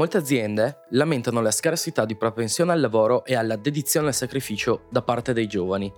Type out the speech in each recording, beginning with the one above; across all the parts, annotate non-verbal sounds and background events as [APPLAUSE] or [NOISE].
molte aziende lamentano la scarsità di propensione al lavoro e alla dedizione al sacrificio da parte dei giovani.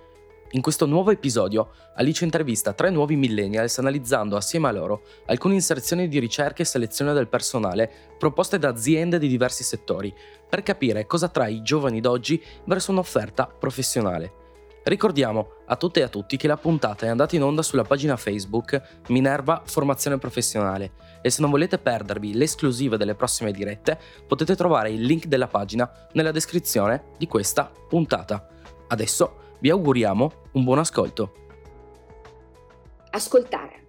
In questo nuovo episodio, Alice intervista tre nuovi millennials analizzando assieme a loro alcune inserzioni di ricerca e selezione del personale proposte da aziende di diversi settori, per capire cosa attrae i giovani d'oggi verso un'offerta professionale. Ricordiamo a tutte e a tutti che la puntata è andata in onda sulla pagina Facebook Minerva Formazione Professionale e se non volete perdervi le esclusive delle prossime dirette potete trovare il link della pagina nella descrizione di questa puntata. Adesso vi auguriamo un buon ascolto. Ascoltare,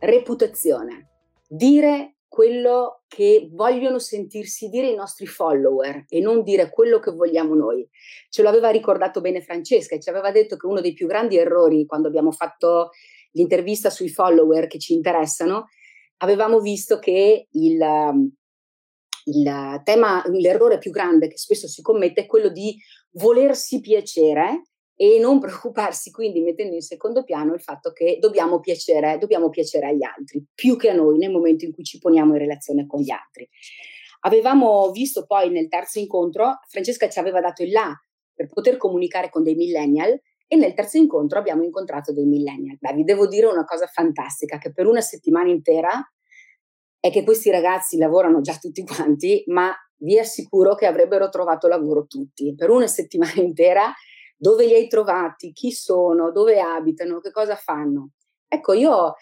reputazione, dire quello che vogliono sentirsi dire i nostri follower e non dire quello che vogliamo noi. Ce lo aveva ricordato bene Francesca e ci aveva detto che uno dei più grandi errori quando abbiamo fatto l'intervista sui follower che ci interessano, avevamo visto che il, il tema, l'errore più grande che spesso si commette è quello di volersi piacere e non [LAUGHS] preoccuparsi quindi mettendo in secondo piano il fatto che dobbiamo piacere, dobbiamo piacere agli altri, più che a noi nel momento in cui ci poniamo in relazione con gli altri. Avevamo visto poi nel terzo incontro, Francesca ci aveva dato il là per poter comunicare con dei millennial e nel terzo incontro abbiamo incontrato dei millennial. Beh, vi devo dire una cosa fantastica, che per una settimana intera è che questi ragazzi lavorano già tutti quanti, ma vi assicuro che avrebbero trovato lavoro tutti. Per una settimana intera dove li hai trovati, chi sono, dove abitano, che cosa fanno. Ecco, io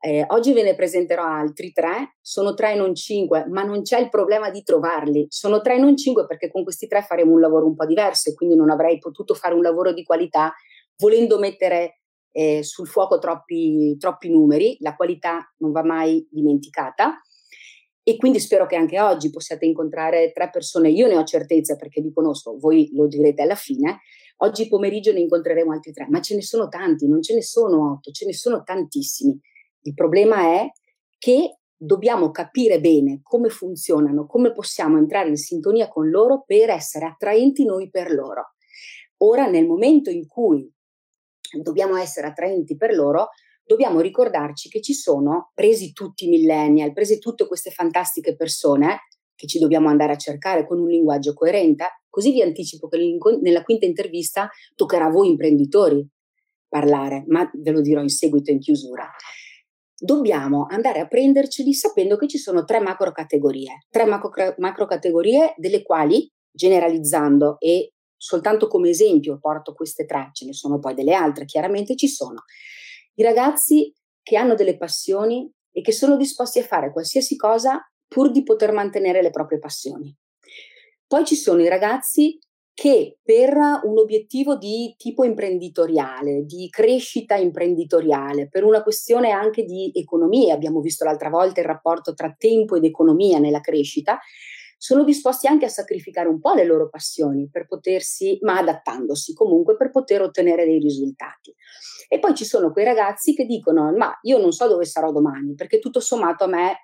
eh, oggi ve ne presenterò altri tre, sono tre e non cinque, ma non c'è il problema di trovarli. Sono tre e non cinque perché con questi tre faremo un lavoro un po' diverso e quindi non avrei potuto fare un lavoro di qualità volendo mettere eh, sul fuoco troppi, troppi numeri. La qualità non va mai dimenticata. E quindi spero che anche oggi possiate incontrare tre persone, io ne ho certezza perché li conosco, voi lo direte alla fine, Oggi pomeriggio ne incontreremo altri tre, ma ce ne sono tanti, non ce ne sono otto, ce ne sono tantissimi. Il problema è che dobbiamo capire bene come funzionano, come possiamo entrare in sintonia con loro per essere attraenti noi per loro. Ora, nel momento in cui dobbiamo essere attraenti per loro, dobbiamo ricordarci che ci sono, presi tutti i millennial, presi tutte queste fantastiche persone, che ci dobbiamo andare a cercare con un linguaggio coerente. Così vi anticipo che nella quinta intervista toccherà a voi imprenditori parlare, ma ve lo dirò in seguito in chiusura. Dobbiamo andare a prenderceli sapendo che ci sono tre macro categorie, tre macro, macro categorie delle quali, generalizzando e soltanto come esempio porto queste tre, ce ne sono poi delle altre, chiaramente ci sono i ragazzi che hanno delle passioni e che sono disposti a fare qualsiasi cosa pur di poter mantenere le proprie passioni. Poi ci sono i ragazzi che per un obiettivo di tipo imprenditoriale, di crescita imprenditoriale, per una questione anche di economia, abbiamo visto l'altra volta il rapporto tra tempo ed economia nella crescita, sono disposti anche a sacrificare un po' le loro passioni per potersi, ma adattandosi comunque per poter ottenere dei risultati. E poi ci sono quei ragazzi che dicono: Ma io non so dove sarò domani, perché tutto sommato a me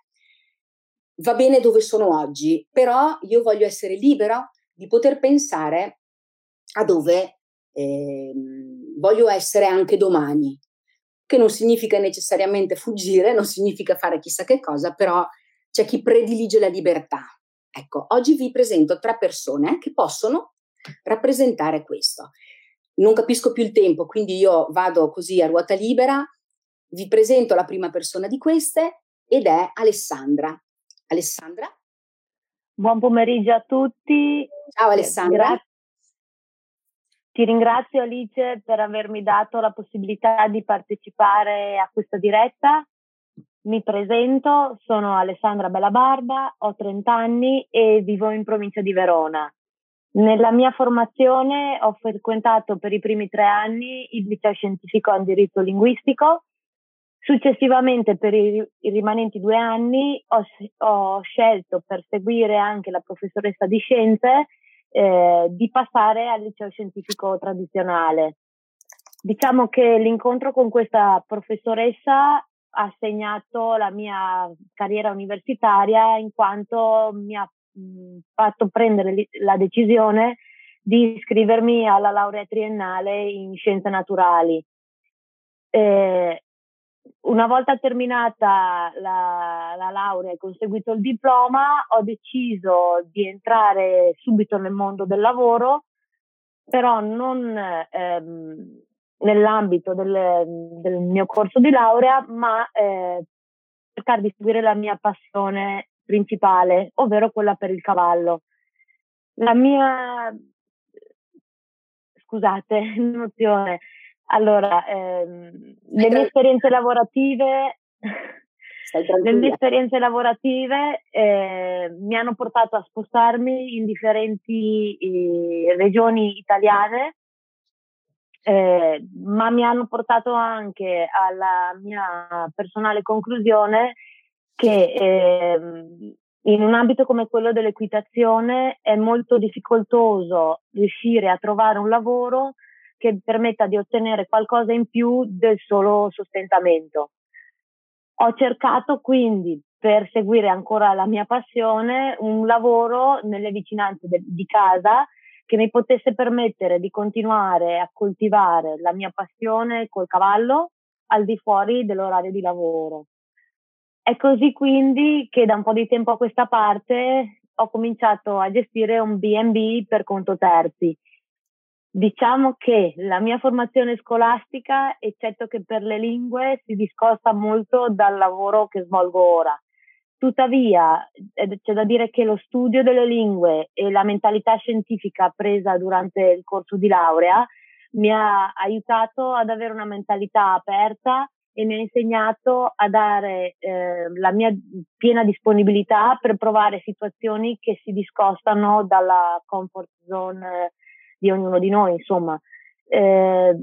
va bene dove sono oggi, però io voglio essere libero di poter pensare a dove eh, voglio essere anche domani, che non significa necessariamente fuggire, non significa fare chissà che cosa, però c'è chi predilige la libertà. Ecco, oggi vi presento tre persone che possono rappresentare questo. Non capisco più il tempo, quindi io vado così a ruota libera, vi presento la prima persona di queste ed è Alessandra. Alessandra? Buon pomeriggio a tutti. Ciao Alessandra. Gra- ti ringrazio Alice per avermi dato la possibilità di partecipare a questa diretta. Mi presento, sono Alessandra Bellabarba, ho 30 anni e vivo in provincia di Verona. Nella mia formazione ho frequentato per i primi tre anni il liceo scientifico in diritto linguistico Successivamente, per i, rimanenti due anni, ho, ho, scelto per seguire anche la professoressa di scienze eh, di passare al liceo scientifico tradizionale. Diciamo che l'incontro con questa professoressa ha segnato la mia carriera universitaria in quanto mi ha mh, fatto prendere la decisione di iscrivermi alla laurea triennale in scienze naturali. Eh, una volta terminata la, la, laurea e conseguito il diploma, ho deciso di entrare subito nel mondo del lavoro, però non ehm, nell'ambito del, del, mio corso di laurea, ma eh, cercare di seguire la mia passione principale, ovvero quella per il cavallo. La mia, scusate, [LAUGHS] l'emozione. Allora, ehm, le mie esperienze lavorative, [LAUGHS] le mie esperienze lavorative eh, mi hanno portato a spostarmi in differenti eh, regioni italiane, eh, ma mi hanno portato anche alla mia personale conclusione che ehm, in un ambito come quello dell'equitazione è molto difficoltoso riuscire a trovare un lavoro che permetta di ottenere qualcosa in più del solo sostentamento. Ho cercato quindi, per seguire ancora la mia passione, un lavoro nelle vicinanze de- di casa che mi potesse permettere di continuare a coltivare la mia passione col cavallo al di fuori dell'orario di lavoro. È così quindi che da un po' di tempo a questa parte ho cominciato a gestire un B&B per conto terzi. Diciamo che la mia formazione scolastica, eccetto che per le lingue, si discosta molto dal lavoro che svolgo ora. Tuttavia, c'è da dire che lo studio delle lingue e la mentalità scientifica presa durante il corso di laurea mi ha aiutato ad avere una mentalità aperta e mi ha insegnato a dare eh, la mia piena disponibilità per provare situazioni che si discostano dalla comfort zone di ognuno di noi, insomma. Eh,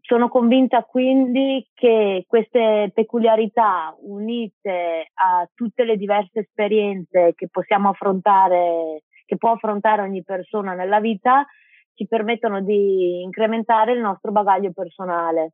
sono convinta quindi che queste peculiarità unite a tutte le diverse esperienze che possiamo affrontare, che può affrontare ogni persona nella vita, ci permettono di incrementare il nostro bagaglio personale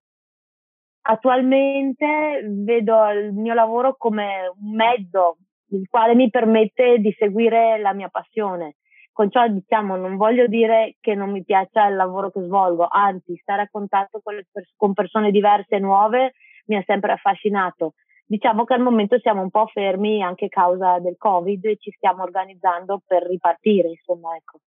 attualmente vedo il mio lavoro come un mezzo il quale mi permette di seguire la mia passione. Con ciò diciamo non voglio dire che non mi piaccia il lavoro che svolgo, anzi stare a contatto con, pers- con persone diverse e nuove mi ha sempre affascinato. Diciamo che al momento siamo un po' fermi anche a causa del Covid e ci stiamo organizzando per ripartire, insomma, ecco.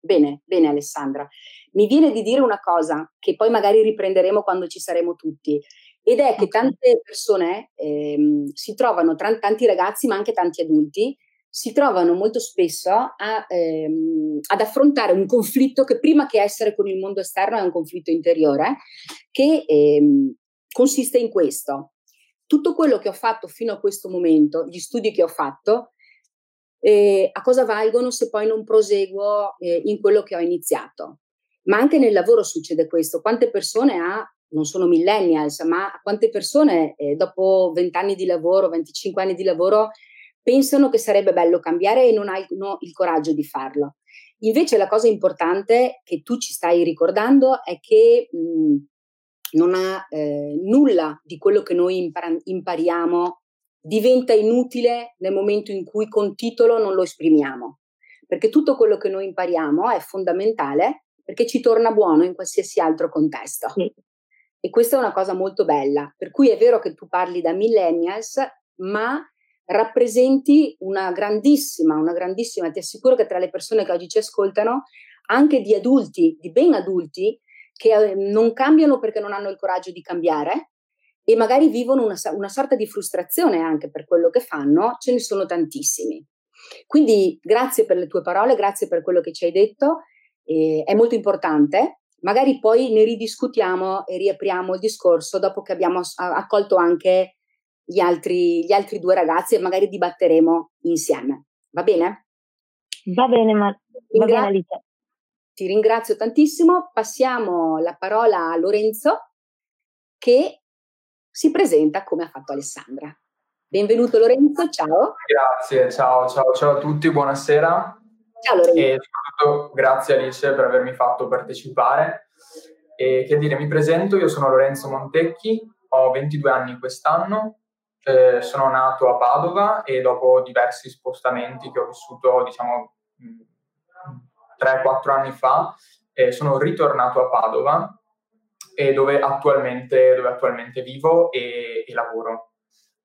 Bene, bene Alessandra. Mi viene di dire una cosa che poi magari riprenderemo quando ci saremo tutti, ed è che tante persone ehm, si trovano, tra, tanti ragazzi ma anche tanti adulti, si trovano molto spesso a, ehm, ad affrontare un conflitto che prima che essere con il mondo esterno è un conflitto interiore, che ehm, consiste in questo. Tutto quello che ho fatto fino a questo momento, gli studi che ho fatto, eh, a cosa valgono se poi non proseguo eh, in quello che ho iniziato. Ma anche nel lavoro succede questo. Quante persone ha, non sono millennials, ma quante persone eh, dopo 20 anni di lavoro, 25 anni di lavoro, pensano che sarebbe bello cambiare e non hanno il coraggio di farlo. Invece la cosa importante che tu ci stai ricordando è che mh, non ha eh, nulla di quello che noi impar- impariamo diventa inutile nel momento in cui con titolo non lo esprimiamo, perché tutto quello che noi impariamo è fondamentale perché ci torna buono in qualsiasi altro contesto. Sì. E questa è una cosa molto bella, per cui è vero che tu parli da millennials, ma rappresenti una grandissima, una grandissima, ti assicuro che tra le persone che oggi ci ascoltano, anche di adulti, di ben adulti, che eh, non cambiano perché non hanno il coraggio di cambiare, e magari vivono una, una sorta di frustrazione anche per quello che fanno, ce ne sono tantissimi. Quindi grazie per le tue parole, grazie per quello che ci hai detto, eh, è molto importante. Magari poi ne ridiscutiamo e riapriamo il discorso dopo che abbiamo accolto anche gli altri, gli altri due ragazzi e magari dibatteremo insieme. Va bene? Va bene, ma va bene Alice. Ti ringrazio tantissimo. Passiamo la parola a Lorenzo che si presenta come ha fatto Alessandra. Benvenuto Lorenzo, ciao. Grazie, ciao, ciao, ciao a tutti, buonasera. Ciao Lorenzo. E soprattutto grazie Alice per avermi fatto partecipare. E che dire, mi presento, io sono Lorenzo Montecchi, ho 22 anni quest'anno, eh, sono nato a Padova e dopo diversi spostamenti che ho vissuto, diciamo, 3-4 anni fa, eh, sono ritornato a Padova e dove attualmente, dove attualmente vivo e, e, lavoro.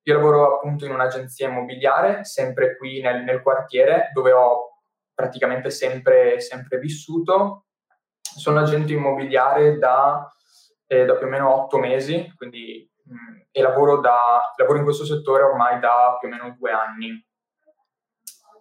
Io lavoro appunto in un'agenzia immobiliare, sempre qui nel, nel quartiere, dove ho praticamente sempre, sempre vissuto. Sono agente immobiliare da, eh, da più o meno otto mesi, quindi, mh, mm, e lavoro, da, lavoro in questo settore ormai da più o meno due anni.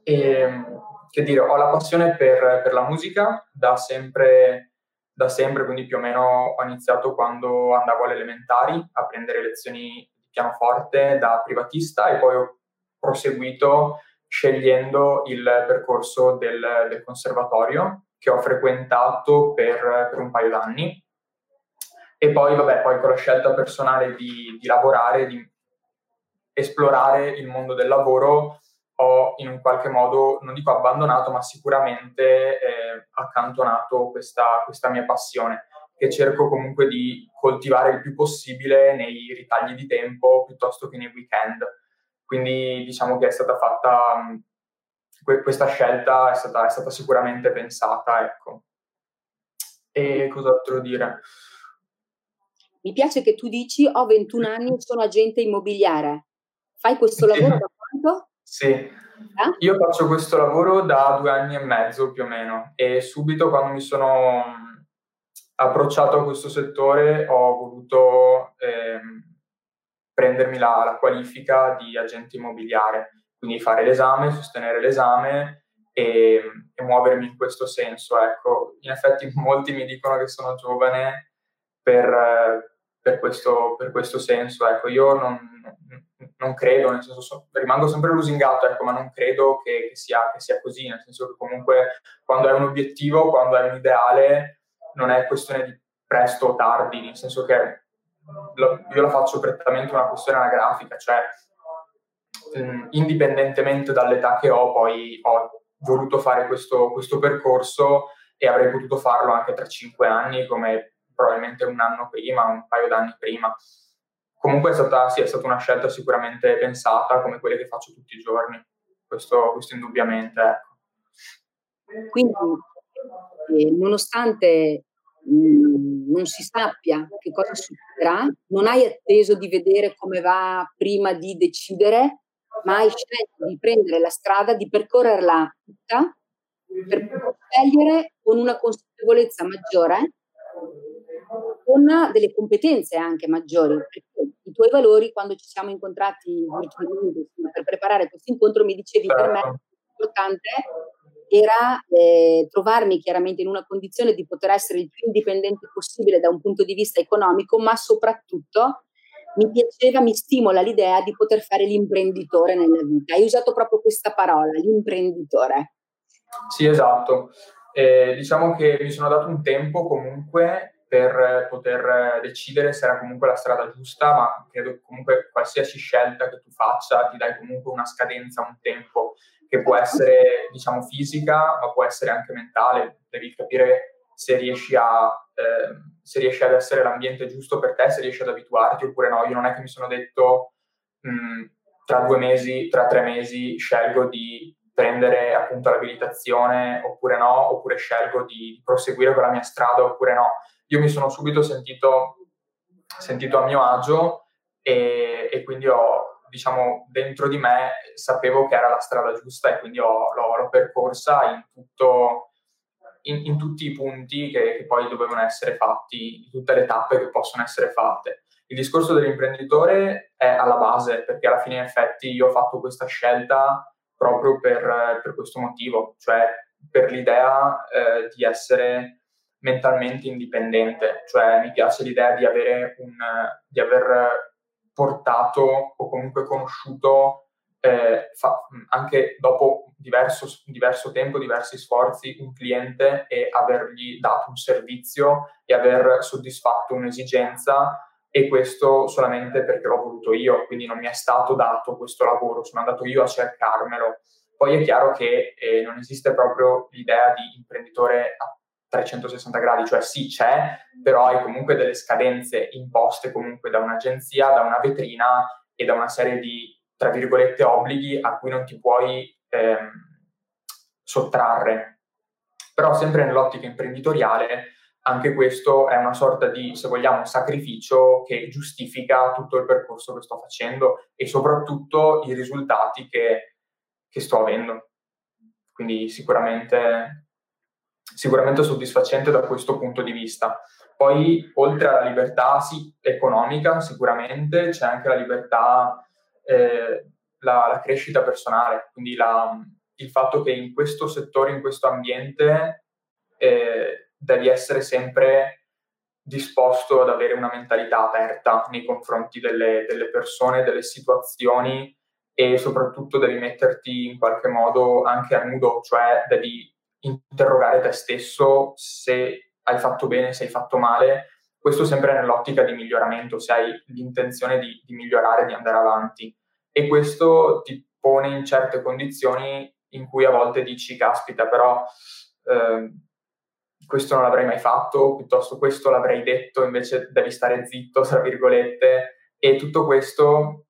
E, che dire, ho la passione per, per la musica da sempre, da sempre, quindi più o meno ho iniziato quando andavo alle elementari a prendere lezioni di pianoforte da privatista e poi ho proseguito scegliendo il percorso del, del conservatorio che ho frequentato per, per, un paio d'anni. E poi, vabbè, poi con la scelta personale di, di lavorare, di esplorare il mondo del lavoro, ho in un qualche modo, non dico abbandonato, ma sicuramente eh, accantonato questa, questa mia passione, che cerco comunque di coltivare il più possibile nei ritagli di tempo piuttosto che nei weekend. Quindi diciamo che è stata fatta, questa scelta è stata, è stata sicuramente pensata, ecco. E cos'altro dire? Mi piace che tu dici ho 21 anni, sono agente immobiliare. Fai questo lavoro da quanto? Sì, io faccio questo lavoro da due anni e mezzo più o meno e subito quando mi sono approcciato a questo settore ho voluto ehm, prendermi la, la, qualifica di agente immobiliare, quindi fare l'esame, sostenere l'esame e, e, muovermi in questo senso. Ecco, in effetti [LAUGHS] molti mi dicono che sono giovane per, per, questo, per questo senso. Ecco, io non, non credo, nel senso so, rimango sempre lusingato, ecco, ma non credo che, che, sia, che, sia, così, nel senso che comunque quando hai un obiettivo, quando hai un ideale, non è questione di presto o tardi, nel senso che lo, io la faccio prettamente una questione anagrafica, cioè mh, mm, indipendentemente dall'età che ho, poi ho voluto fare questo, questo percorso e avrei potuto farlo anche tra cinque anni, come probabilmente un anno prima, un paio d'anni prima comunque è stata, sì, è stata, una scelta sicuramente pensata come quelle che faccio tutti i giorni, questo, questo indubbiamente. Ecco. Quindi, eh, nonostante mh, mm, non si sappia che cosa succederà, non hai atteso di vedere come va prima di decidere, ma hai scelto di prendere la strada, di percorrerla tutta per scegliere con una consapevolezza maggiore con delle competenze anche maggiori, i tuoi valori quando ci siamo incontrati per preparare questo incontro mi dicevi per me certo. l'importante era eh, trovarmi chiaramente in una condizione di poter essere il più indipendente possibile da un punto di vista economico, ma soprattutto mi piaceva, mi stimola l'idea di poter fare l'imprenditore nella vita. Hai usato proprio questa parola, l'imprenditore. Sì, esatto. Eh, diciamo che mi sono dato un tempo comunque per poter decidere se era comunque la strada giusta, ma credo che comunque qualsiasi scelta che tu faccia ti dai comunque una scadenza, un tempo che può essere diciamo fisica, ma può essere anche mentale. Devi capire se riesci, a, eh, se riesci ad essere l'ambiente giusto per te, se riesci ad abituarti oppure no. Io non è che mi sono detto mh, tra due mesi, tra tre mesi scelgo di prendere appunto l'abilitazione oppure no, oppure scelgo di proseguire con la mia strada oppure no io mi sono subito sentito, sentito a mio agio e, e, quindi ho, diciamo, dentro di me sapevo che era la strada giusta e quindi ho, l'ho, l'ho percorsa in, tutto, in, in, tutti i punti che, che poi dovevano essere fatti, in tutte le tappe che possono essere fatte. Il discorso dell'imprenditore è alla base, perché alla fine in effetti io ho fatto questa scelta proprio per, per questo motivo, cioè per l'idea eh, di essere mentalmente indipendente, cioè mi piace l'idea di, un, di aver portato o comunque conosciuto eh, fa, anche dopo diverso, diverso, tempo, diversi sforzi, un cliente e avergli dato un servizio e aver soddisfatto un'esigenza e questo solamente perché l'ho voluto io, quindi non mi è stato dato questo lavoro, sono andato io a cercarmelo. Poi è chiaro che eh, non esiste proprio l'idea di imprenditore 360 gradi, cioè sì c'è, però hai comunque delle scadenze imposte comunque da un'agenzia, da una vetrina e da una serie di, tra virgolette, obblighi a cui non ti puoi ehm, sottrarre. Però sempre nell'ottica imprenditoriale anche questo è una sorta di, se vogliamo, sacrificio che giustifica tutto il percorso che sto facendo e soprattutto i risultati che, che sto avendo. Quindi sicuramente, sicuramente soddisfacente da questo punto di vista. Poi, oltre alla libertà sì, economica, sicuramente c'è anche la libertà, eh, la, la, crescita personale, quindi la, il fatto che in questo settore, in questo ambiente, eh, devi essere sempre disposto ad avere una mentalità aperta nei confronti delle, delle persone, delle situazioni e soprattutto devi metterti in qualche modo anche a nudo, cioè devi interrogare te stesso se hai fatto bene, se hai fatto male, questo sempre nell'ottica di miglioramento, se hai l'intenzione di, di migliorare, di andare avanti. E questo ti pone in certe condizioni in cui a volte dici, caspita, però eh, questo non l'avrei mai fatto, piuttosto questo l'avrei detto, invece devi stare zitto, tra virgolette, e tutto questo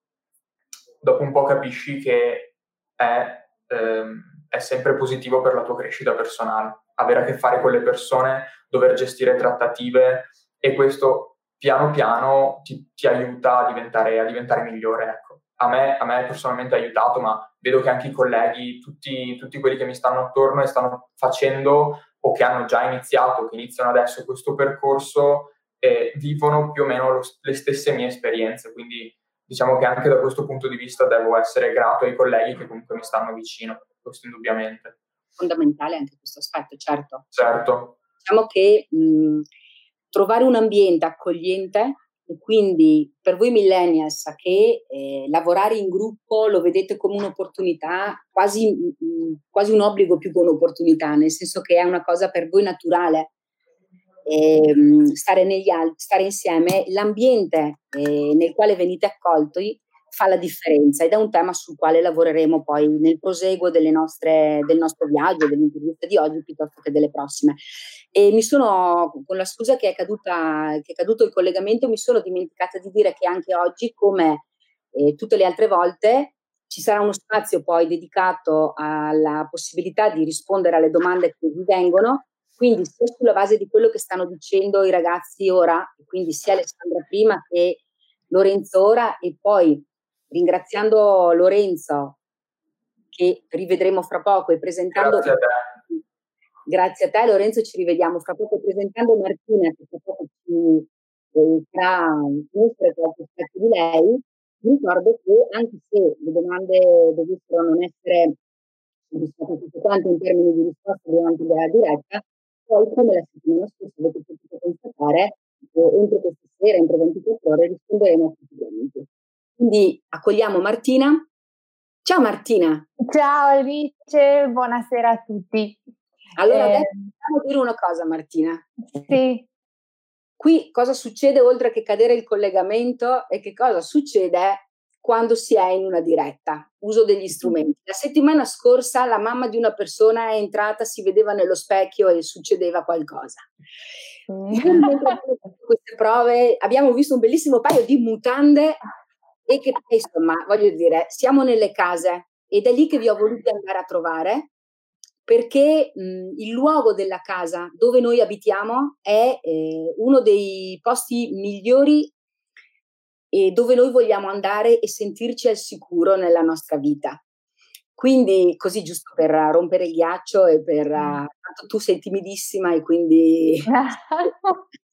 dopo un po' capisci che è, ehm, è sempre positivo per la tua crescita personale, avere a che fare con le persone, dover gestire trattative e questo piano piano ti, ti aiuta a diventare, a diventare migliore. Ecco. A, me, a me personalmente ha aiutato, ma vedo che anche i colleghi, tutti, tutti quelli che mi stanno attorno e stanno facendo o che hanno già iniziato, che iniziano adesso questo percorso, eh, vivono più o meno lo, le stesse mie esperienze. Quindi diciamo che anche da questo punto di vista devo essere grato ai colleghi che comunque mi stanno vicino, questo indubbiamente. Fondamentale anche questo aspetto, certo. Certo. Diciamo che mh, trovare un ambiente accogliente e quindi per voi millennials che eh, lavorare in gruppo lo vedete come un'opportunità, quasi, mh, quasi un obbligo più che un'opportunità, nel senso che è una cosa per voi naturale. Eh, stare, negli altri, stare insieme, l'ambiente eh, nel quale venite accolti fa la differenza ed è un tema sul quale lavoreremo poi nel proseguo nostre, del nostro viaggio, dell'intervista di oggi piuttosto che delle prossime. E mi sono, con la scusa che è, caduta, che è caduto il collegamento, mi sono dimenticata di dire che anche oggi, come eh, tutte le altre volte, ci sarà uno spazio poi dedicato alla possibilità di rispondere alle domande che vi vengono, quindi sia sulla base di quello che stanno dicendo i ragazzi ora, quindi sia Alessandra prima che Lorenzo ora, e poi ringraziando Lorenzo, che rivedremo fra poco, e presentando... Grazie a te. Grazie a te Lorenzo, ci rivediamo fra poco presentando Martina, che fra poco ci farà conoscere qualche aspetto di lei. Vi ricordo che anche se le domande dovessero non essere soddisfatte tutte quante in termini di risposta durante la diretta, poi come la settimana scorsa avete potuto constatare, eh, entro questa sera, entro 24 ore, risponderemo a tutti gli amici. Quindi accogliamo Martina. Ciao Martina. Ciao Alice, buonasera a tutti. Allora, eh, adesso dire una cosa Martina. Sì. Qui cosa succede oltre che cadere il collegamento e che cosa succede quando si è in una diretta? Uso degli strumenti. La settimana scorsa la mamma di una persona è entrata, si vedeva nello specchio e succedeva qualcosa. Mm. queste prove abbiamo visto un bellissimo paio di mutande e che insomma, voglio dire, siamo nelle case ed è lì che vi ho voluto andare a trovare perché mh, il luogo della casa dove noi abitiamo è eh, uno dei posti migliori e dove noi vogliamo andare e sentirci al sicuro nella nostra vita. Quindi, così giusto per rompere il ghiaccio e per... Uh, tu sei timidissima e quindi... [LAUGHS]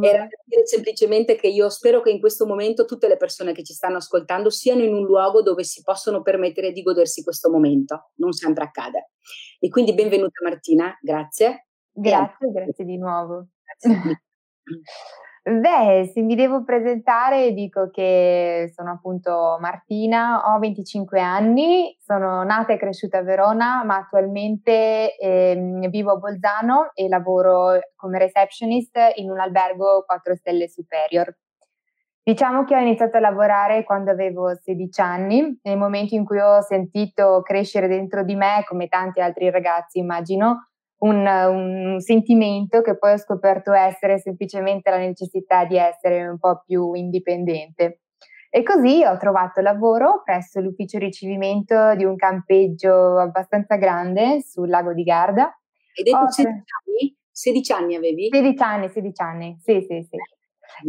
Era per dire semplicemente che io spero che in questo momento tutte le persone che ci stanno ascoltando siano in un luogo dove si possono permettere di godersi questo momento, non sempre accade. E quindi benvenuta Martina, grazie. Grazie, grazie di nuovo. Grazie. [LAUGHS] Beh, se mi devo presentare dico che sono appunto Martina, ho 25 anni, sono nata e cresciuta a Verona, ma attualmente eh, vivo a Bolzano e lavoro come receptionist in un albergo 4 stelle superior. Diciamo che ho iniziato a lavorare quando avevo 16 anni, nel momento in cui ho sentito crescere dentro di me, come tanti altri ragazzi immagino, un, un, sentimento che poi ho scoperto essere semplicemente la necessità di essere un po' più indipendente. E così ho trovato lavoro presso l'ufficio ricevimento di un campeggio abbastanza grande sul lago di Garda. Hai detto 16 anni? 16 anni avevi? 16 anni, 16 anni, sì, sì, sì.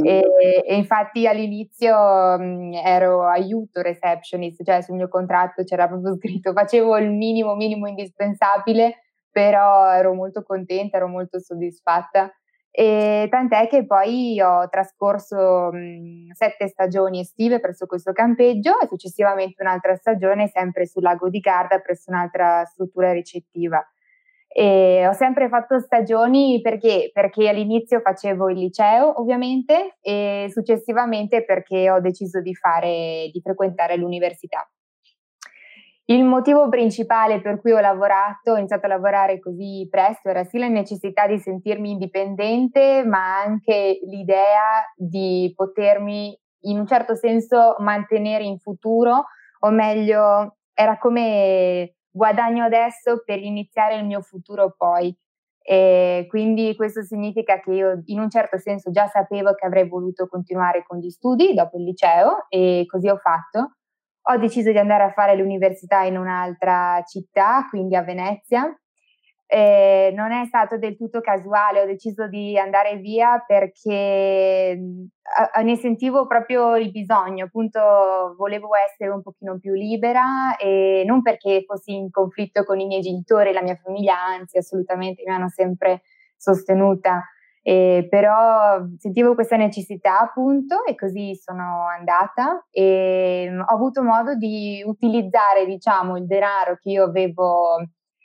E, e, infatti all'inizio mh, ero aiuto receptionist, cioè sul mio contratto c'era proprio scritto facevo il minimo minimo indispensabile, però ero molto contenta, ero molto soddisfatta. E tant'è che poi ho trascorso mh, sette stagioni estive presso questo campeggio e successivamente un'altra stagione sempre sul lago di Garda presso un'altra struttura ricettiva. E ho sempre fatto stagioni perché? Perché all'inizio facevo il liceo, ovviamente, e successivamente perché ho deciso di, fare, di frequentare l'università. Il motivo principale per cui ho lavorato, ho iniziato a lavorare così presto, era sì la necessità di sentirmi indipendente, ma anche l'idea di potermi in un certo senso mantenere in futuro, o meglio, era come guadagno adesso per iniziare il mio futuro poi. E quindi questo significa che io in un certo senso già sapevo che avrei voluto continuare con gli studi dopo il liceo e così ho fatto. Ho deciso di andare a fare l'università in un'altra città, quindi a Venezia, eh, non è stato del tutto casuale, ho deciso di andare via perché mh, ne sentivo proprio il bisogno, appunto volevo essere un pochino più libera e non perché fossi in conflitto con i miei genitori la mia famiglia, anzi assolutamente mi hanno sempre sostenuta, eh, però sentivo questa necessità appunto e così sono andata e mh, ho avuto modo di utilizzare diciamo il denaro che io avevo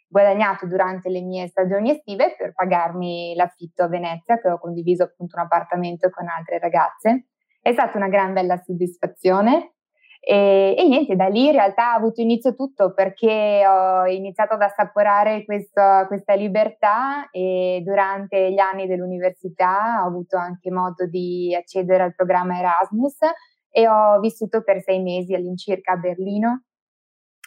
guadagnato durante le mie stagioni estive per pagarmi l'affitto a Venezia, che ho condiviso appunto un appartamento con altre ragazze. È stata una gran bella soddisfazione. E, e, niente, da lì in realtà ha avuto inizio tutto perché ho iniziato ad assaporare questo, questa libertà e durante gli anni dell'università ho avuto anche modo di accedere al programma Erasmus e ho vissuto per sei mesi all'incirca a Berlino.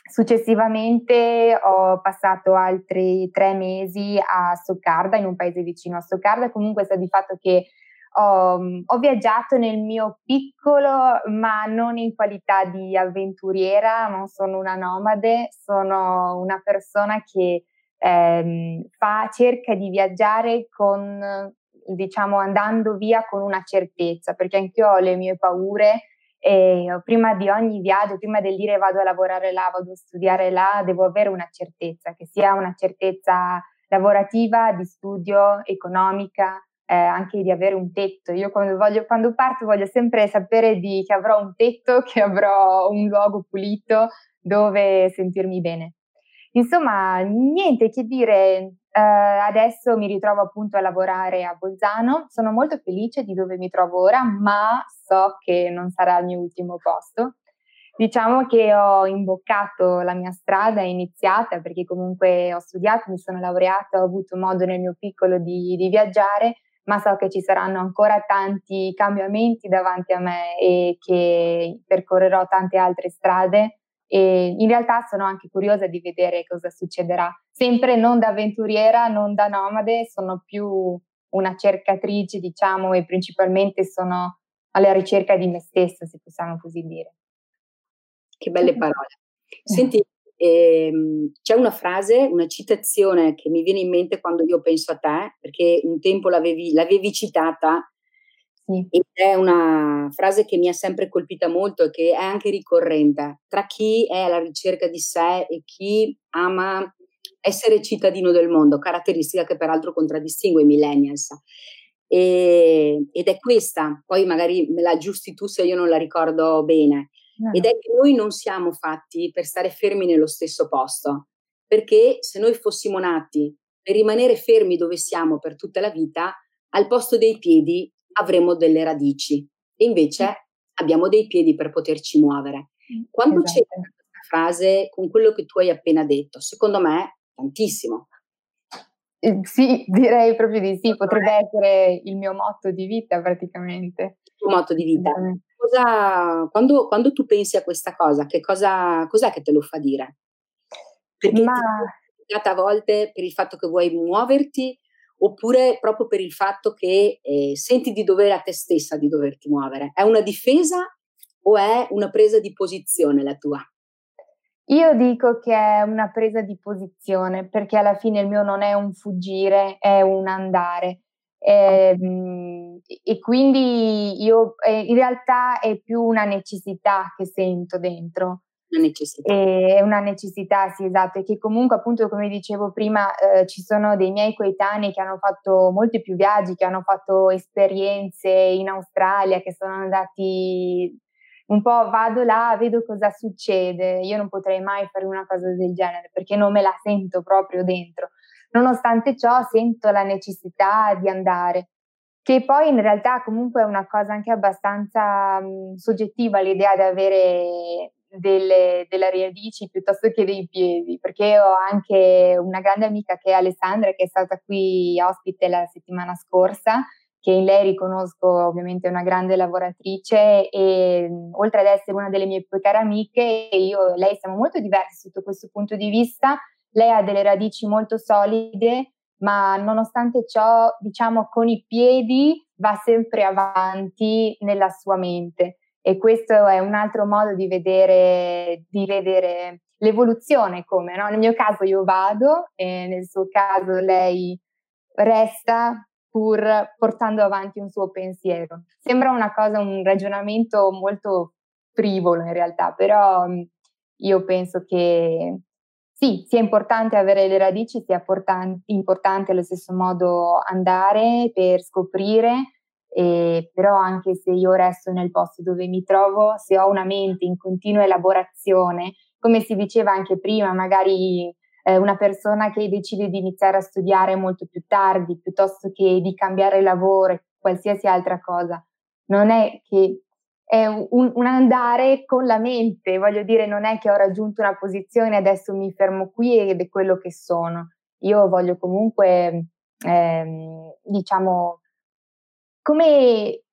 Successivamente ho passato altri tre mesi a Stoccarda, in un paese vicino a Stoccarda, comunque sta di fatto che ho, ho, viaggiato nel mio piccolo, ma non in qualità di avventuriera, non sono una nomade, sono una persona che ehm, fa, cerca di viaggiare con, diciamo, andando via con una certezza, perché anche io ho le mie paure e prima di ogni viaggio, prima del dire vado a lavorare là, vado a studiare là, devo avere una certezza, che sia una certezza lavorativa, di studio, economica, eh, anche di avere un tetto. Io quando, voglio, quando parto voglio sempre sapere di, che avrò un tetto, che avrò un luogo pulito dove sentirmi bene. Insomma, niente che dire, Uh, adesso mi ritrovo appunto a lavorare a Bolzano, sono molto felice di dove mi trovo ora, ma so che non sarà il mio ultimo posto. Diciamo che ho imboccato la mia strada, è iniziata perché comunque ho studiato, mi sono laureata, ho avuto modo nel mio piccolo di, di viaggiare, ma so che ci saranno ancora tanti cambiamenti davanti a me e che percorrerò tante altre strade e in realtà sono anche curiosa di vedere cosa succederà. Sempre non da avventuriera, non da nomade, sono più una cercatrice, diciamo, e principalmente sono alla ricerca di me stessa, se possiamo così dire. Che belle parole. Senti, ehm, c'è una frase, una citazione che mi viene in mente quando io penso a te, perché un tempo l'avevi, l'avevi citata sì. Ed è una frase che mi ha sempre colpita molto e che è anche ricorrente tra chi è alla ricerca di sé e chi ama essere cittadino del mondo, caratteristica che peraltro contraddistingue i millennials. E, ed è questa, poi magari me la aggiusti tu se io non la ricordo bene, no. ed è che noi non siamo fatti per stare fermi nello stesso posto, perché se noi fossimo nati per rimanere fermi dove siamo per tutta la vita, al posto dei piedi avremo delle radici e invece abbiamo dei piedi per poterci muovere. Quando esatto. c'è questa frase con quello che tu hai appena detto, secondo me tantissimo. Eh, sì, direi proprio di sì, potrebbe essere il mio motto di vita praticamente. Il tuo motto di vita. Cosa, quando, quando, tu pensi a questa cosa, che cosa, cos'è che te lo fa dire? Perché Ma... ti a volte per il fatto che vuoi muoverti oppure proprio per il fatto che eh, senti di dovere a te stessa di doverti muovere? È una difesa o è una presa di posizione la tua? Io dico che è una presa di posizione perché alla fine il mio non è un fuggire, è un andare. E, ehm, e quindi io eh, in realtà è più una necessità che sento dentro. Una necessità. E è una necessità, sì, esatto, e che comunque appunto come dicevo prima eh, ci sono dei miei coetanei che hanno fatto molti più viaggi, che hanno fatto esperienze in Australia, che sono andati un po' vado là, vedo cosa succede, io non potrei mai fare una cosa del genere perché non me la sento proprio dentro. Nonostante ciò sento la necessità di andare, che poi in realtà comunque è una cosa anche abbastanza mh, soggettiva l'idea di avere delle, delle radici piuttosto che dei piedi, perché ho anche una grande amica che è Alessandra, che è stata qui ospite la settimana scorsa, che in lei riconosco ovviamente una grande lavoratrice e oltre ad essere una delle mie più care amiche, io e lei siamo molto diversi sotto questo punto di vista. Lei ha delle radici molto solide, ma nonostante ciò, diciamo, con i piedi va sempre avanti nella sua mente. E questo è un altro modo di vedere, di vedere l'evoluzione, come no? nel mio caso io vado e nel suo caso lei resta pur portando avanti un suo pensiero. Sembra una cosa, un ragionamento molto frivolo in realtà, però io penso che sì, sia importante avere le radici, sia importante allo stesso modo andare per scoprire, eh, però anche se io resto nel posto dove mi trovo, se ho una mente in continua elaborazione, come si diceva anche prima, magari eh, una persona che decide di iniziare a studiare molto più tardi piuttosto che di cambiare lavoro qualsiasi altra cosa. Non è che è un, un, andare con la mente, voglio dire, non è che ho raggiunto una posizione, adesso mi fermo qui ed è quello che sono. Io voglio comunque, ehm, diciamo, come eh,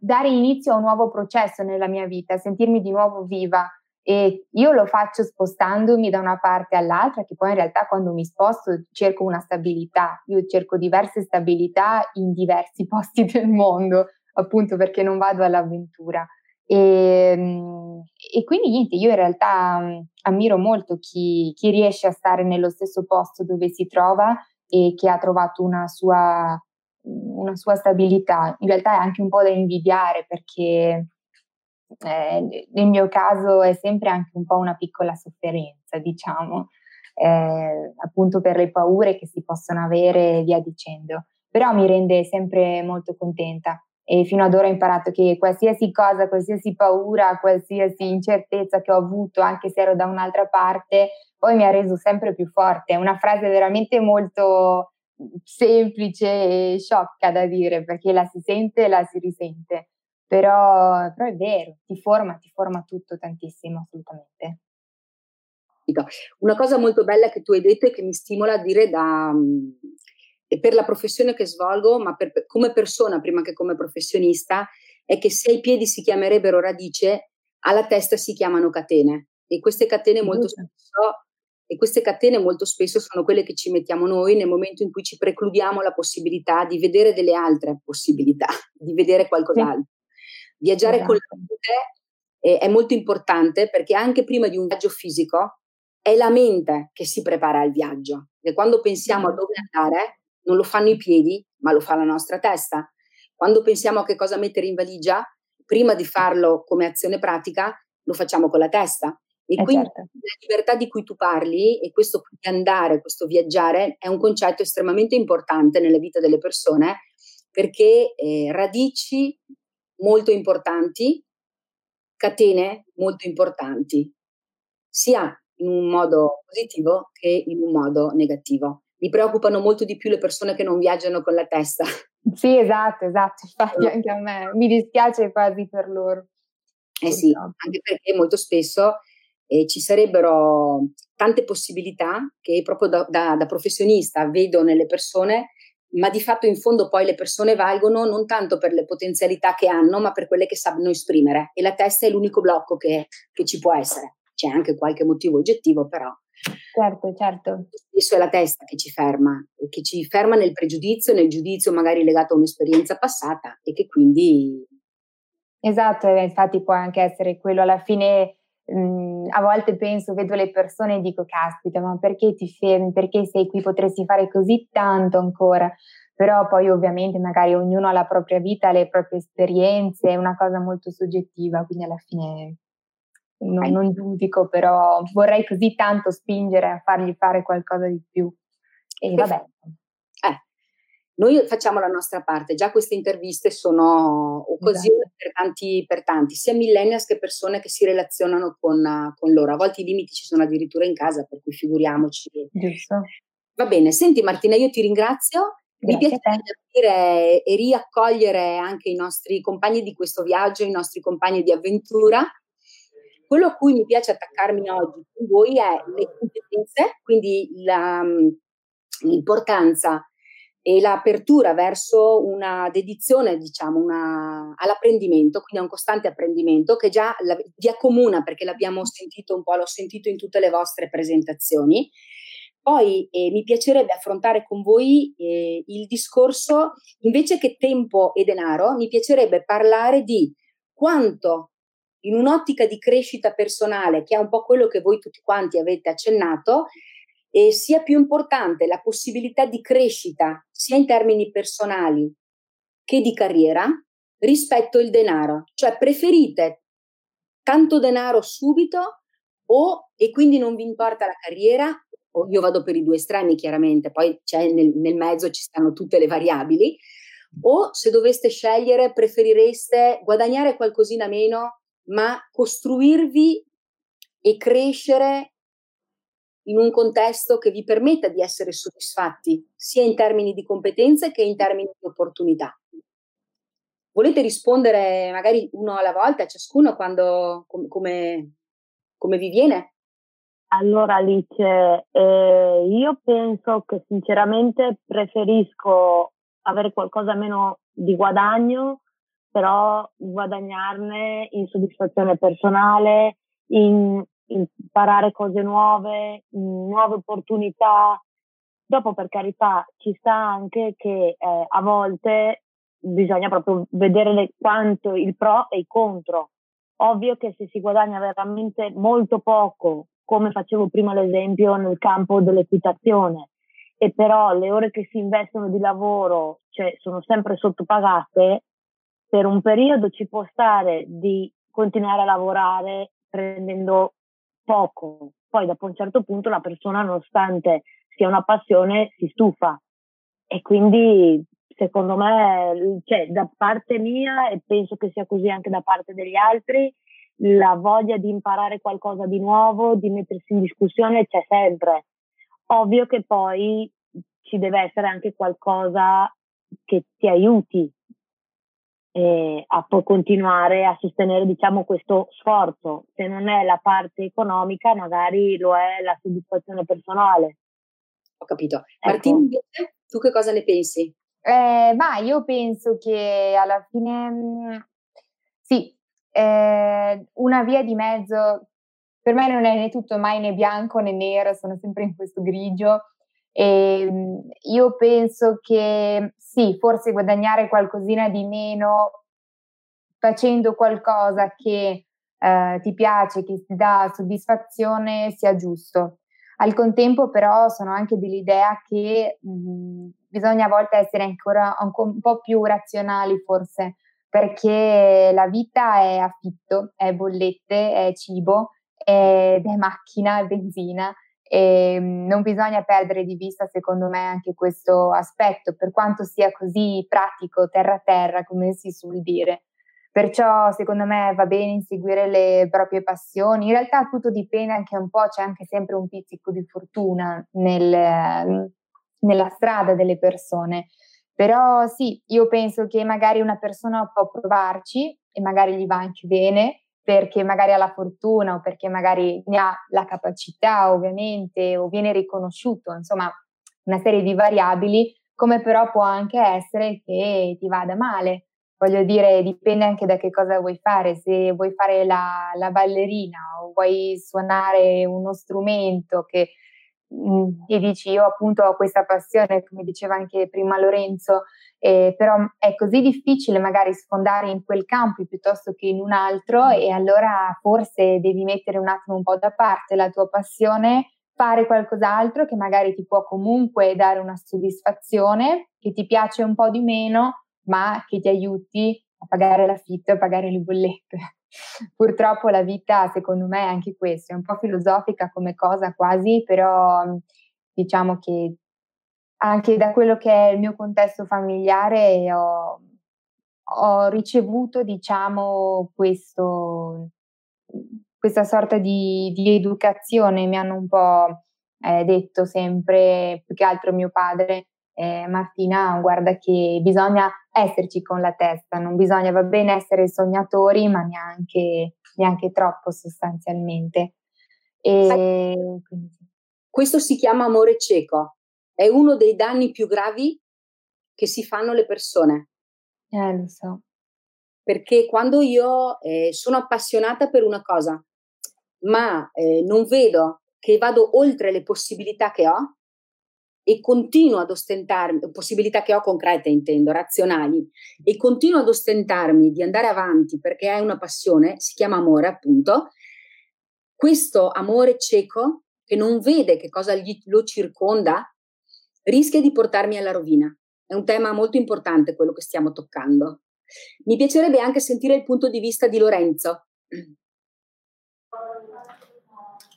dare inizio a un nuovo processo nella mia vita, sentirmi di nuovo viva, e io lo faccio spostandomi da una parte all'altra, che poi in realtà quando mi sposto cerco una stabilità, io cerco diverse stabilità in diversi [LAUGHS] posti del mondo, appunto perché non vado all'avventura. E, ehm, e quindi niente, io in realtà ammiro molto chi, chi riesce a stare nello stesso posto dove si trova e che ha trovato una sua, una sua stabilità. In realtà è anche un po' da invidiare perché eh, nel mio caso è sempre anche un po' una piccola sofferenza, diciamo, eh, appunto per le paure che si possono avere e via dicendo. Però mi rende sempre molto contenta e fino ad ora ho imparato che qualsiasi cosa, qualsiasi paura, qualsiasi incertezza che ho avuto, anche se ero da un'altra parte, poi mi ha reso sempre più forte. È una frase veramente molto semplice e sciocca da dire perché la si sente e la si risente però, però è vero, ti forma, ti forma tutto tantissimo, assolutamente. Una cosa molto bella che tu hai detto e che mi stimola a dire da, mhmm, per la professione che svolgo, ma per, come persona prima che come professionista, è che se ai piedi si chiamerebbero radice, alla testa si chiamano catene. E queste catene molto spesso, e queste catene molto spesso sono quelle che ci mettiamo noi nel momento in cui ci precludiamo la possibilità di vedere delle altre possibilità, [LAUGHS] di vedere qualcos'altro. Viaggiare esatto. con la mente è, è molto importante perché anche prima di un viaggio fisico è la mente che si prepara al viaggio. E quando pensiamo a dove andare, non lo fanno i piedi, ma lo fa la nostra testa. Quando pensiamo a che cosa mettere in valigia, prima di farlo come azione pratica, lo facciamo con la testa. E eh quindi certo. la libertà di cui tu parli e questo andare, questo viaggiare è un concetto estremamente importante nella vita delle persone perché eh, radici molto importanti, catene molto importanti, sia in un modo positivo che in un modo negativo. Mi preoccupano molto di più le persone che non viaggiano con la testa. Sì, esatto, esatto, infatti anche a me mi dispiace quasi per loro. Eh sì, anche perché molto spesso eh, ci sarebbero tante possibilità che proprio da, da, da professionista vedo nelle persone ma di fatto in fondo poi le persone valgono non tanto per le potenzialità che hanno, ma per quelle che sanno esprimere e la testa è l'unico blocco che, che ci può essere. C'è anche qualche motivo oggettivo, però. Certo, certo. Spesso è la testa che ci ferma, che ci ferma nel pregiudizio, nel giudizio magari legato a un'esperienza passata e che quindi... Esatto, infatti può anche essere quello alla fine mh, a volte penso, vedo le persone e dico, caspita, ma perché ti fermi? Perché sei qui? Potresti fare così tanto ancora. Però poi ovviamente magari ognuno ha la propria vita, le proprie esperienze, è una cosa molto soggettiva, quindi alla fine non, non giudico, però vorrei così tanto spingere a fargli fare qualcosa di più. E vabbè. Noi facciamo la nostra parte, già queste interviste sono occasioni esatto. per, tanti, per tanti, sia millennials che persone che si relazionano con, con, loro. A volte i limiti ci sono addirittura in casa, per cui figuriamoci. Giusto. Va bene, senti Martina, io ti ringrazio. Mi piace capire e riaccogliere anche i nostri compagni di questo viaggio, i nostri compagni di avventura. Quello a cui mi piace attaccarmi oggi con voi è le competenze, quindi la, l'importanza e l'apertura verso una dedizione, diciamo, una, all'apprendimento, quindi a un costante apprendimento che già la, vi accomuna perché l'abbiamo sentito un po', l'ho sentito in tutte le vostre presentazioni. Poi eh, mi piacerebbe affrontare con voi eh, il discorso, invece che tempo e denaro, mi piacerebbe parlare di quanto in un'ottica di crescita personale, che è un po' quello che voi tutti quanti avete accennato, e sia più importante la possibilità di crescita sia in termini personali che di carriera rispetto il denaro. Cioè preferite tanto denaro subito o e quindi non vi importa la carriera, o io vado per i due estremi chiaramente, poi nel, nel mezzo ci stanno tutte le variabili, o se doveste scegliere preferireste guadagnare qualcosina meno ma costruirvi e crescere in un contesto che vi permetta di essere soddisfatti sia in termini di competenze che in termini di opportunità. Volete rispondere magari uno alla volta, a ciascuno, quando, com, come, come vi viene? Allora Alice, eh, io penso che sinceramente preferisco avere qualcosa meno di guadagno, però guadagnarne in soddisfazione personale, in imparare cose nuove, nuove opportunità. Dopo, per carità, ci sta anche che eh, a volte bisogna proprio vedere le, quanto il pro e il contro. Ovvio che se si guadagna veramente molto poco, come facevo prima l'esempio nel campo dell'equitazione, e però le ore che si investono di lavoro cioè, sono sempre sottopagate, per un periodo ci può stare di continuare a lavorare prendendo poco. Poi dopo un certo punto la persona, nonostante sia una passione, si stufa. E quindi secondo me, cioè, da parte mia, e penso che sia così anche da parte degli altri, la voglia di imparare qualcosa di nuovo, di mettersi in discussione c'è sempre. Ovvio che poi ci deve essere anche qualcosa che ti aiuti eh, a poi continuare a sostenere diciamo questo sforzo. Se non è la parte economica, magari lo è la soddisfazione personale. Ho capito. Ecco. Martina, invece, tu che cosa ne pensi? Eh, ma io penso che alla fine mm, sì, eh, una via di mezzo per me non è né tutto mai né bianco né nero, sono sempre in questo grigio. E ehm, io penso che sì, forse guadagnare qualcosina di meno facendo qualcosa che eh, ti piace, che ti dà soddisfazione, sia giusto. Al contempo però sono anche dell'idea che mh, bisogna a volte essere ancora un, un po' più razionali forse, perché la vita è affitto, è bollette, è cibo, ed è macchina, è benzina e ehm, non bisogna perdere di vista, secondo me, anche questo aspetto, per quanto sia così pratico, terra terra, come si suol dire. Perciò, secondo me, va bene inseguire le proprie passioni. In realtà tutto dipende anche un po', c'è anche sempre un pizzico di fortuna nel, nella strada delle persone. Però sì, io penso che magari una persona può provarci e magari gli va anche bene, perché magari ha la fortuna o perché magari ne ha la capacità ovviamente o viene riconosciuto, insomma una serie di variabili, come però può anche essere che ti vada male. Voglio dire, dipende anche da che cosa vuoi fare, se vuoi fare la, la ballerina o vuoi suonare uno strumento che mh, mm, e dici io appunto ho questa passione, come diceva anche prima Lorenzo, eh, però è così difficile magari sfondare in quel campo piuttosto che in un altro e allora forse devi mettere un attimo un po' da parte la tua passione, fare qualcos'altro che magari ti può comunque dare una soddisfazione, che ti piace un po' di meno, ma che ti aiuti a pagare l'affitto a pagare le bollette. [LAUGHS] Purtroppo la vita, secondo me, è anche questo, è un po' filosofica come cosa quasi, però diciamo che anche da quello che è il mio contesto familiare ho, ho ricevuto, diciamo, questo, questa sorta di, di, educazione. Mi hanno un po' eh, detto sempre, più che altro mio padre, eh, Martina, guarda che bisogna esserci con la testa, non bisogna, va bene essere sognatori, ma neanche, neanche troppo sostanzialmente. E, Questo si chiama amore cieco, è uno dei danni più gravi che si fanno le persone. Eh, lo so. Perché quando io eh, sono appassionata per una cosa, ma eh, non vedo che vado oltre le possibilità che ho, e continuo ad ostentarmi, possibilità che ho concrete intendo, razionali, e continuo ad ostentarmi di andare avanti perché è una passione, si chiama amore appunto, questo amore cieco che non vede che cosa gli, lo circonda, rischia di portarmi alla rovina. È un tema molto importante quello che stiamo toccando. Mi piacerebbe anche sentire il punto di vista di Lorenzo.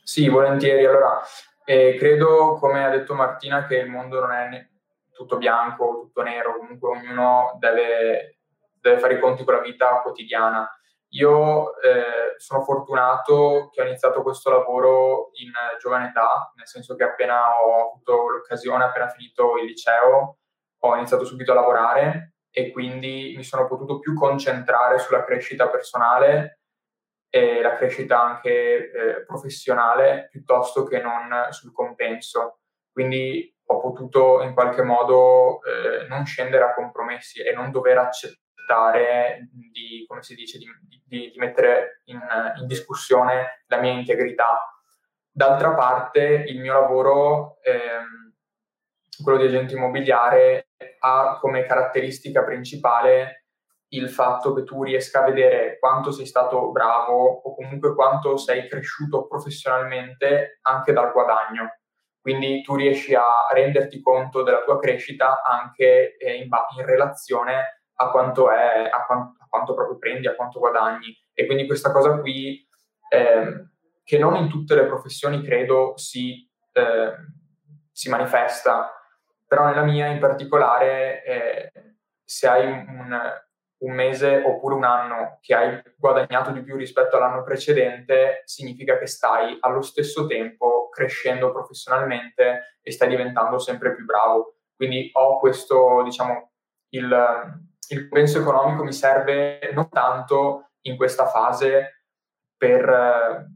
Sì, volentieri. Allora, e credo, come ha detto Martina, che il mondo non è tutto bianco, tutto nero, comunque ognuno deve, deve fare i conti con la vita quotidiana. Io eh, sono fortunato che ho iniziato questo lavoro in giovane età, nel senso che appena ho avuto l'occasione, appena finito il liceo, ho iniziato subito a lavorare e quindi mi sono potuto più concentrare sulla crescita personale e la crescita anche eh, professionale piuttosto che non sul compenso. Quindi ho potuto in qualche modo eh, non scendere a compromessi e non dover accettare di, come si dice, di, di, di mettere in, in, discussione la mia integrità. D'altra parte il mio lavoro, ehm, quello di agente immobiliare, ha come caratteristica principale il fatto che tu riesca a vedere quanto sei stato bravo o comunque quanto sei cresciuto professionalmente anche dal guadagno. Quindi tu riesci a renderti conto della tua crescita anche eh, in, in, relazione a quanto, è, a, quanto, a quanto, proprio prendi, a quanto guadagni. E quindi questa cosa qui, eh, che non in tutte le professioni credo si, eh, si manifesta, però nella mia in particolare, eh, se hai un, un mese oppure un anno che hai guadagnato di più rispetto all'anno precedente, significa che stai allo stesso tempo crescendo professionalmente e stai diventando sempre più bravo. Quindi ho questo, diciamo, il, il penso economico mi serve non tanto in questa fase per,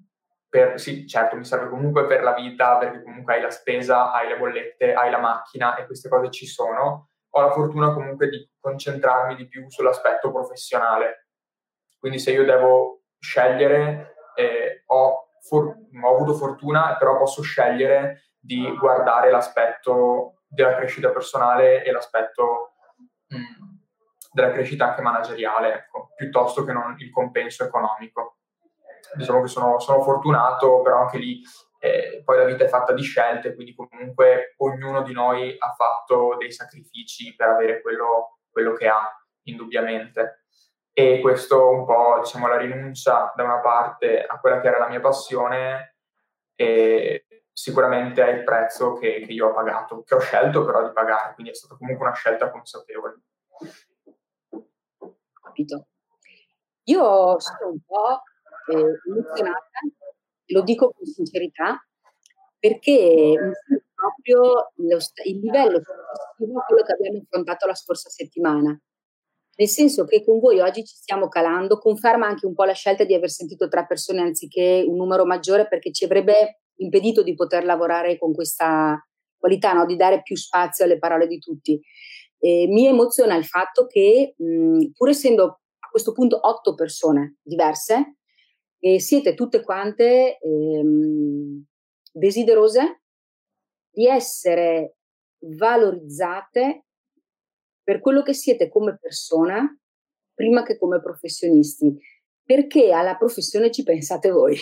per, sì, certo, mi serve comunque per la vita, perché comunque hai la spesa, hai le bollette, hai la macchina e queste cose ci sono, ho la fortuna comunque di concentrarmi di più sull'aspetto professionale. Quindi se io devo scegliere, eh, ho, for- ho, avuto fortuna, però posso scegliere di guardare l'aspetto della crescita personale e l'aspetto mh, mm, della crescita anche manageriale, ecco, piuttosto che non il compenso economico. Diciamo che sono, sono fortunato, però anche lì eh, poi la vita è fatta di scelte, quindi comunque ognuno di noi ha fatto dei sacrifici per avere quello, quello che ha, indubbiamente. E questo un po', diciamo, la rinuncia da una parte a quella che era la mia passione e sicuramente è il prezzo che, che io ho pagato, che ho scelto però di pagare, quindi è stata comunque una scelta consapevole. Capito. Io sono un po' eh, emozionata lo dico con sincerità, perché proprio lo, il livello successivo a quello che abbiamo affrontato la scorsa settimana. Nel senso che con voi oggi ci stiamo calando, conferma anche un po' la scelta di aver sentito tre persone anziché un numero maggiore perché ci avrebbe impedito di poter lavorare con questa qualità, no? di dare più spazio alle parole di tutti. E mi emoziona il fatto che, mh, pur essendo a questo punto otto persone diverse, e siete tutte quante ehm, desiderose di essere valorizzate per quello che siete come persona prima che come professionisti, perché alla professione ci pensate voi.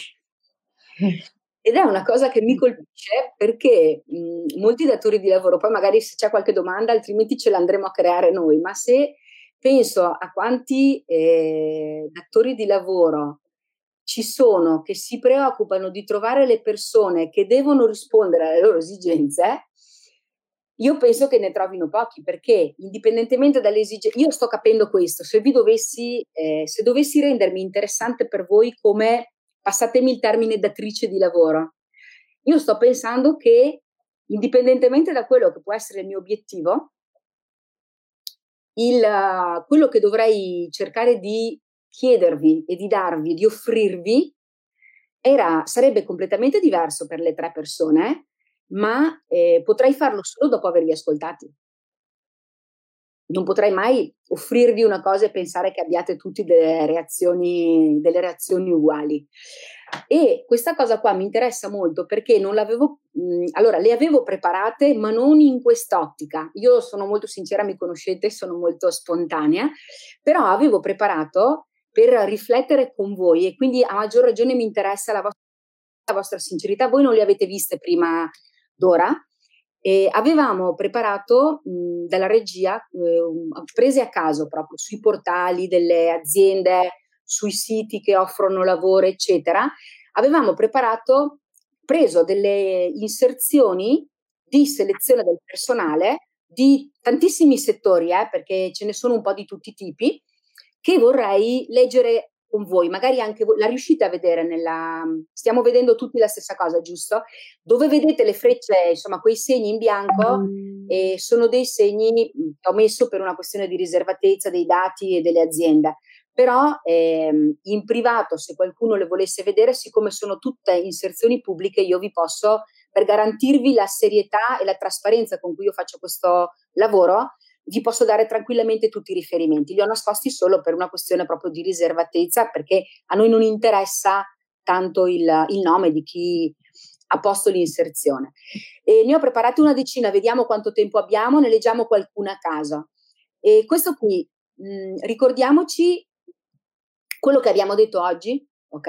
[LAUGHS] Ed è una cosa che mi colpisce perché mh, molti datori di lavoro, poi magari se c'è qualche domanda, altrimenti ce l'andremo a creare noi, ma se penso a quanti eh, datori di lavoro ci sono che si preoccupano di trovare le persone che devono rispondere alle loro esigenze, io penso che ne trovino pochi perché indipendentemente dalle esigenze, io sto capendo questo, se vi dovessi, eh, se dovessi rendermi interessante per voi come, passatemi il termine, datrice di lavoro, io sto pensando che indipendentemente da quello che può essere il mio obiettivo, il, quello che dovrei cercare di chiedervi e di darvi, di offrirvi, era, sarebbe completamente diverso per le tre persone ma eh, potrei farlo solo dopo avervi ascoltati. Non potrei mai offrirvi una cosa e pensare che abbiate tutti delle reazioni, delle reazioni uguali. E questa cosa qua mi interessa molto perché non l'avevo, mh, allora le avevo preparate, ma non in quest'ottica. Io sono molto sincera, mi conoscete, sono molto spontanea, però avevo preparato per riflettere con voi e quindi a maggior ragione mi interessa la vostra, la vostra sincerità. Voi non le avete viste prima d'ora, e avevamo preparato mh, dalla regia, eh, prese a caso proprio sui portali delle aziende, sui siti che offrono lavoro, eccetera, avevamo preparato, preso delle inserzioni di selezione del personale di tantissimi settori, eh, perché ce ne sono un po' di tutti i tipi, che vorrei leggere con voi, magari anche voi, la riuscite a vedere nella, stiamo vedendo tutti la stessa cosa, giusto? Dove vedete le frecce, insomma, quei segni in bianco, mm. e sono dei segni che ho messo per una questione di riservatezza dei dati e delle aziende. Però ehm, in privato, se qualcuno le volesse vedere, siccome sono tutte inserzioni pubbliche, io vi posso, per garantirvi la serietà e la trasparenza con cui io faccio questo lavoro, vi posso dare tranquillamente tutti i riferimenti. Li ho nascosti solo per una questione proprio di riservatezza, perché a noi non interessa tanto il, il nome di chi ha posto l'inserzione. E ne ho preparate una decina, vediamo quanto tempo abbiamo, ne leggiamo qualcuna a caso. E questo qui, mh, ricordiamoci quello che abbiamo detto oggi, ok?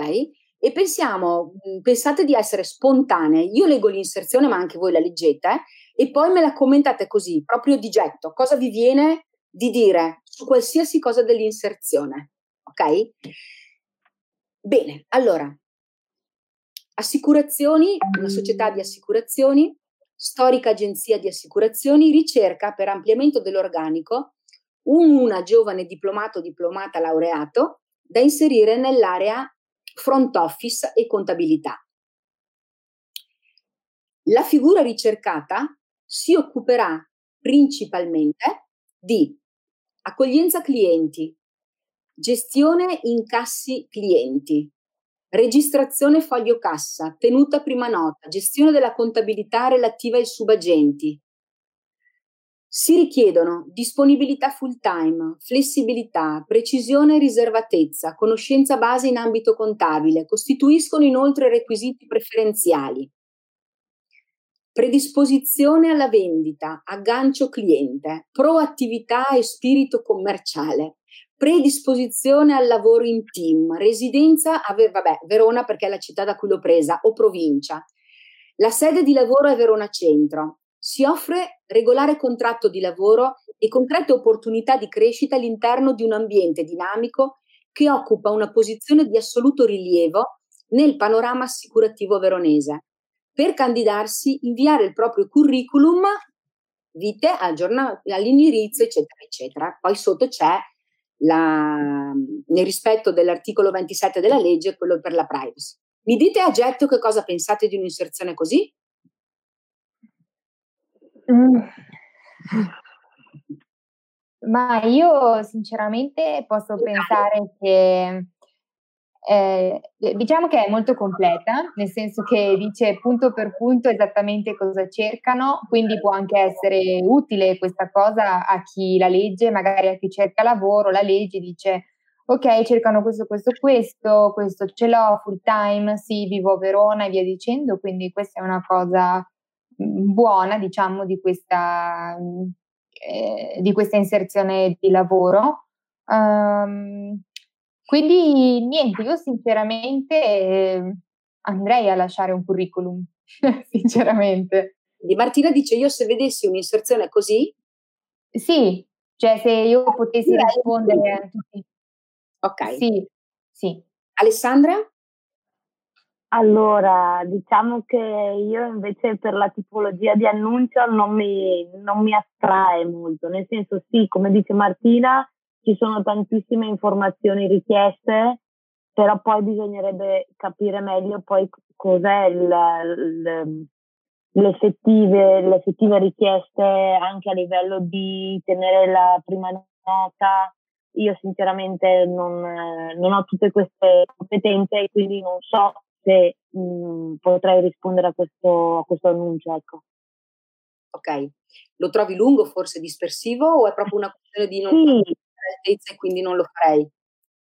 E pensiamo, pensate di essere spontanei. Io leggo l'inserzione, ma anche voi la leggete, eh? E poi me la commentate così, proprio di getto, cosa vi viene di dire su qualsiasi cosa dell'inserzione. Ok? Bene, allora, assicurazioni, una società di assicurazioni, storica agenzia di assicurazioni, ricerca per ampliamento dell'organico una giovane diplomato diplomata laureato da inserire nell'area front office e contabilità. La figura ricercata si occuperà principalmente di accoglienza clienti, gestione incassi clienti, registrazione foglio cassa, tenuta prima nota, gestione della contabilità relativa ai subagenti. Si richiedono disponibilità full time, flessibilità, precisione e riservatezza, conoscenza base in ambito contabile, costituiscono inoltre requisiti preferenziali predisposizione alla vendita, aggancio cliente, proattività e spirito commerciale, predisposizione al lavoro in team, residenza a vabbè, Verona perché è la città da cui l'ho presa, o provincia. La sede di lavoro è Verona Centro. Si offre regolare contratto di lavoro e concrete opportunità di crescita all'interno di un ambiente dinamico che occupa una posizione di assoluto rilievo nel panorama assicurativo veronese per candidarsi inviare il proprio curriculum, vite, all'indirizzo, eccetera, eccetera. Poi sotto c'è la, nel rispetto dell'articolo 27 della legge, quello per la privacy. Mi dite a getto che cosa pensate di un'inserzione così? Mm. Ma io sinceramente posso pensare che eh, diciamo che è molto completa, nel senso che dice punto per punto esattamente cosa cercano, quindi può anche essere utile questa cosa a chi la legge, magari a chi cerca lavoro, la legge dice ok, cercano questo, questo, questo, questo ce l'ho full time, sì, vivo a Verona e via dicendo, quindi questa è una cosa mm, buona, diciamo, di questa, mm, eh, di questa inserzione di lavoro. Um, quindi niente, io sinceramente eh, andrei a lasciare un curriculum, [LAUGHS] sinceramente. Di Martina dice io se vedessi un'inserzione così... Sì, cioè se io potessi rispondere a tutti. Ok. Sì, sì. Alessandra? Allora, diciamo che io invece per la tipologia di annuncio non mi, non mi attrae molto, nel senso sì, come dice Martina, ci sono tantissime informazioni richieste, però poi bisognerebbe capire meglio poi cos'è il, il, le, effettive, le effettive richieste anche a livello di tenere la prima nota. Io sinceramente non, non ho tutte queste competenze e quindi non so se mh, mm, potrei rispondere a questo, a questo annuncio. Ecco. Ok, lo trovi lungo, forse dispersivo o è proprio una questione di non sì. Altezza e quindi non lo farei?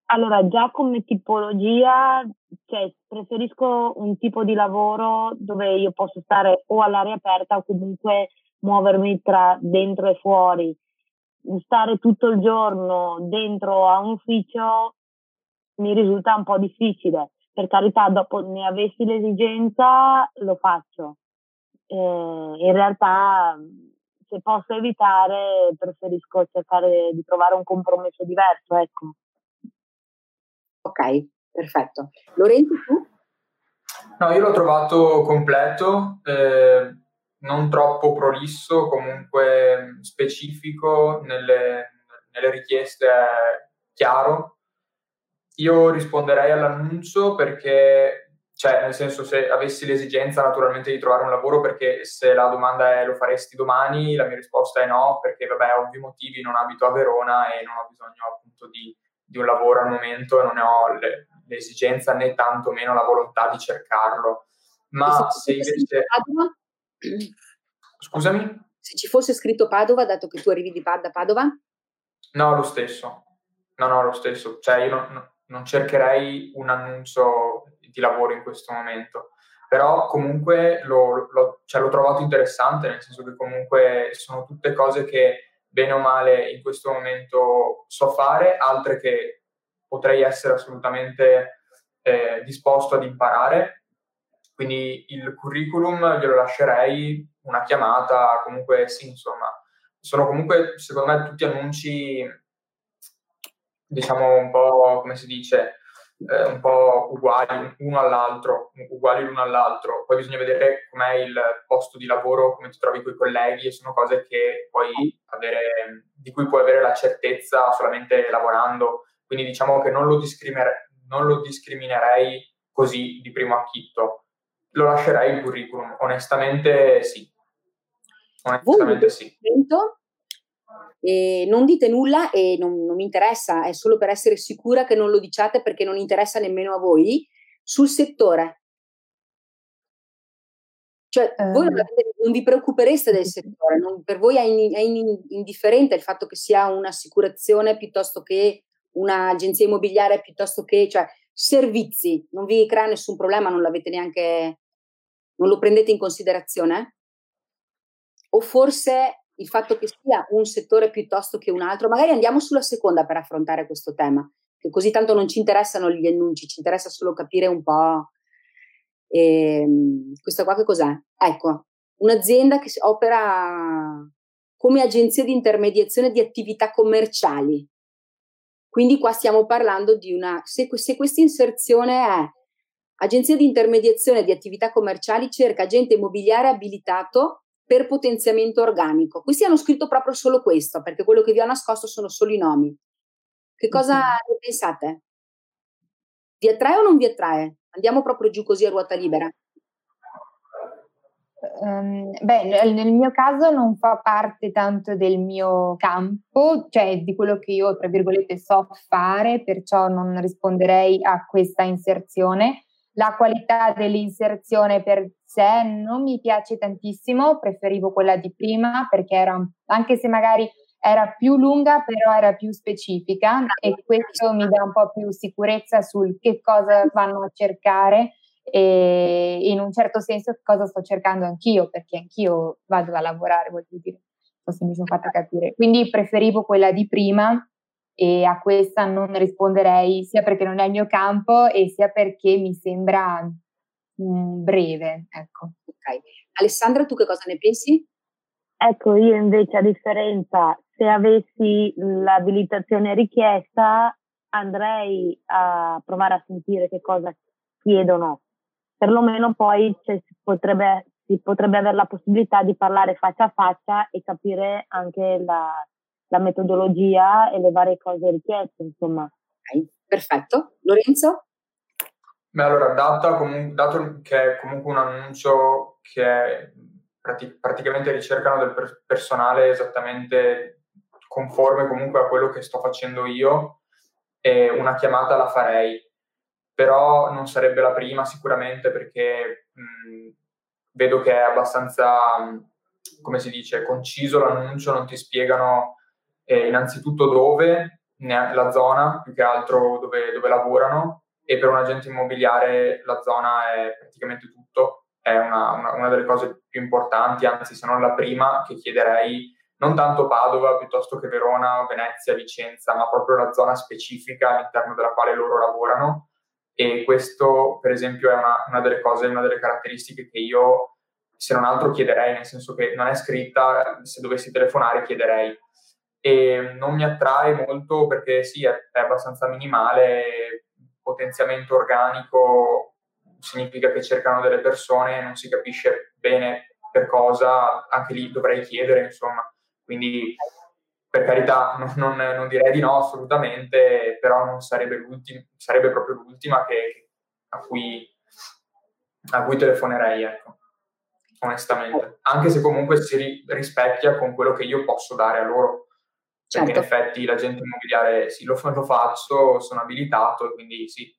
Allora, già come tipologia, cioè, preferisco un tipo di lavoro dove io posso stare o all'aria aperta o comunque muovermi tra dentro e fuori. Stare tutto il giorno dentro a un ufficio mi risulta un po' difficile per carità, dopo ne avessi l'esigenza, lo faccio. Eh, in realtà, se posso evitare, preferisco cercare di trovare un compromesso diverso, ecco. Ok, perfetto. Lorenzo, tu? No, io l'ho trovato completo, eh, non troppo prolisso, comunque specifico nelle, nelle richieste, chiaro, io risponderei all'annuncio perché, cioè, nel senso, se avessi l'esigenza naturalmente di trovare un lavoro, perché se la domanda è lo faresti domani, la mia risposta è no, perché, vabbè, ovvi motivi, non abito a Verona e non ho bisogno appunto di, di un lavoro al momento e non ne ho le, l'esigenza né tantomeno la volontà di cercarlo. Ma se invece... Scusami? Se ci fosse scritto Padova, dato che tu arrivi di da Padova? No, lo stesso. No, no, lo stesso. Cioè, io non, non cercherei un annuncio di lavoro in questo momento. Però comunque lo, lo, cioè, l'ho trovato interessante, nel senso che comunque sono tutte cose che bene o male in questo momento so fare, altre che potrei essere assolutamente eh, disposto ad imparare. Quindi il curriculum glielo lascerei, una chiamata, comunque sì, insomma, sono comunque secondo me tutti annunci diciamo un po' come si dice, eh, un po' uguali uno all'altro, uguali l'uno all'altro. Poi bisogna vedere com'è il posto di lavoro, come ti trovi con i colleghi, e sono cose che puoi avere, di cui puoi avere la certezza solamente lavorando. Quindi diciamo che non lo, discriminer- non lo discriminerei così di primo acchitto. Lo lascerei il curriculum, onestamente sì. Onestamente sì. E non dite nulla e non, non mi interessa, è solo per essere sicura che non lo diciate perché non interessa nemmeno a voi, sul settore. Cioè, eh. voi non, avete, non, vi preoccupereste del settore, non, per voi è, in, è in, indifferente il fatto che sia un'assicurazione piuttosto che un'agenzia immobiliare piuttosto che, cioè, servizi, non vi crea nessun problema, non l'avete neanche, non lo prendete in considerazione? O forse il fatto che sia un settore piuttosto che un altro, magari andiamo sulla seconda per affrontare questo tema, che così tanto non ci interessano gli annunci, ci interessa solo capire un po' eh, questa qua che cos'è. Ecco, un'azienda che opera come agenzia di intermediazione di attività commerciali. Quindi qua stiamo parlando di una, se, se questa inserzione è agenzia di intermediazione di attività commerciali cerca agente immobiliare abilitato per potenziamento organico. Questi hanno scritto proprio solo questo, perché quello che vi ho nascosto sono solo i nomi. Che cosa ne pensate? Vi attrae o non vi attrae? Andiamo proprio giù così a ruota libera. Um, beh, nel mio caso non fa parte tanto del mio campo, cioè di quello che io, tra virgolette, so fare, perciò non risponderei a questa inserzione. La qualità dell'inserzione per sé non mi piace tantissimo, preferivo quella di prima perché era, anche se magari era più lunga, però era più specifica e questo mi dà un po' più sicurezza sul che cosa vanno a cercare e in un certo senso cosa sto cercando anch'io, perché anch'io vado a lavorare, voglio dire. forse mi sono fatta capire. Quindi preferivo quella di prima e a questa non risponderei sia perché non è il mio campo e sia perché mi sembra mh, breve. Ecco. Ok. Alessandra, tu che cosa ne pensi? Ecco, io invece a differenza, se avessi l'abilitazione richiesta, andrei a provare a sentire che cosa chiedono. Perlomeno poi cioè, si, potrebbe, si potrebbe avere la possibilità di parlare faccia a faccia e capire anche la, la metodologia e le varie cose richieste, insomma. Okay, perfetto. Lorenzo? Beh, allora, data comun- dato che è comunque un annuncio che prati- praticamente ricercano del per- personale esattamente conforme comunque a quello che sto facendo io, e una chiamata la farei, però non sarebbe la prima sicuramente perché mh, vedo che è abbastanza, come si dice, conciso l'annuncio, non ti spiegano eh, innanzitutto dove, la zona, più che altro dove, dove lavorano, e per un agente immobiliare la zona è praticamente tutto, è una, una, una, delle cose più importanti, anzi se non la prima che chiederei, non tanto Padova piuttosto che Verona, Venezia, Vicenza, ma proprio la zona specifica all'interno della quale loro lavorano. E questo per esempio è una, una delle cose, una delle caratteristiche che io se non altro chiederei, nel senso che non è scritta, se dovessi telefonare chiederei e non mi attrae molto perché sì, è, è abbastanza minimale, potenziamento organico significa che cercano delle persone, non si capisce bene per cosa, anche lì dovrei chiedere, insomma. Quindi, per carità, non, non, direi di no assolutamente, però non sarebbe, sarebbe proprio l'ultima che, a, cui, a cui telefonerei, ecco, onestamente. Anche se comunque si rispecchia con quello che io posso dare a loro Certo. Perché in effetti l'agente immobiliare sì, lo, lo faccio, sono abilitato e quindi sì.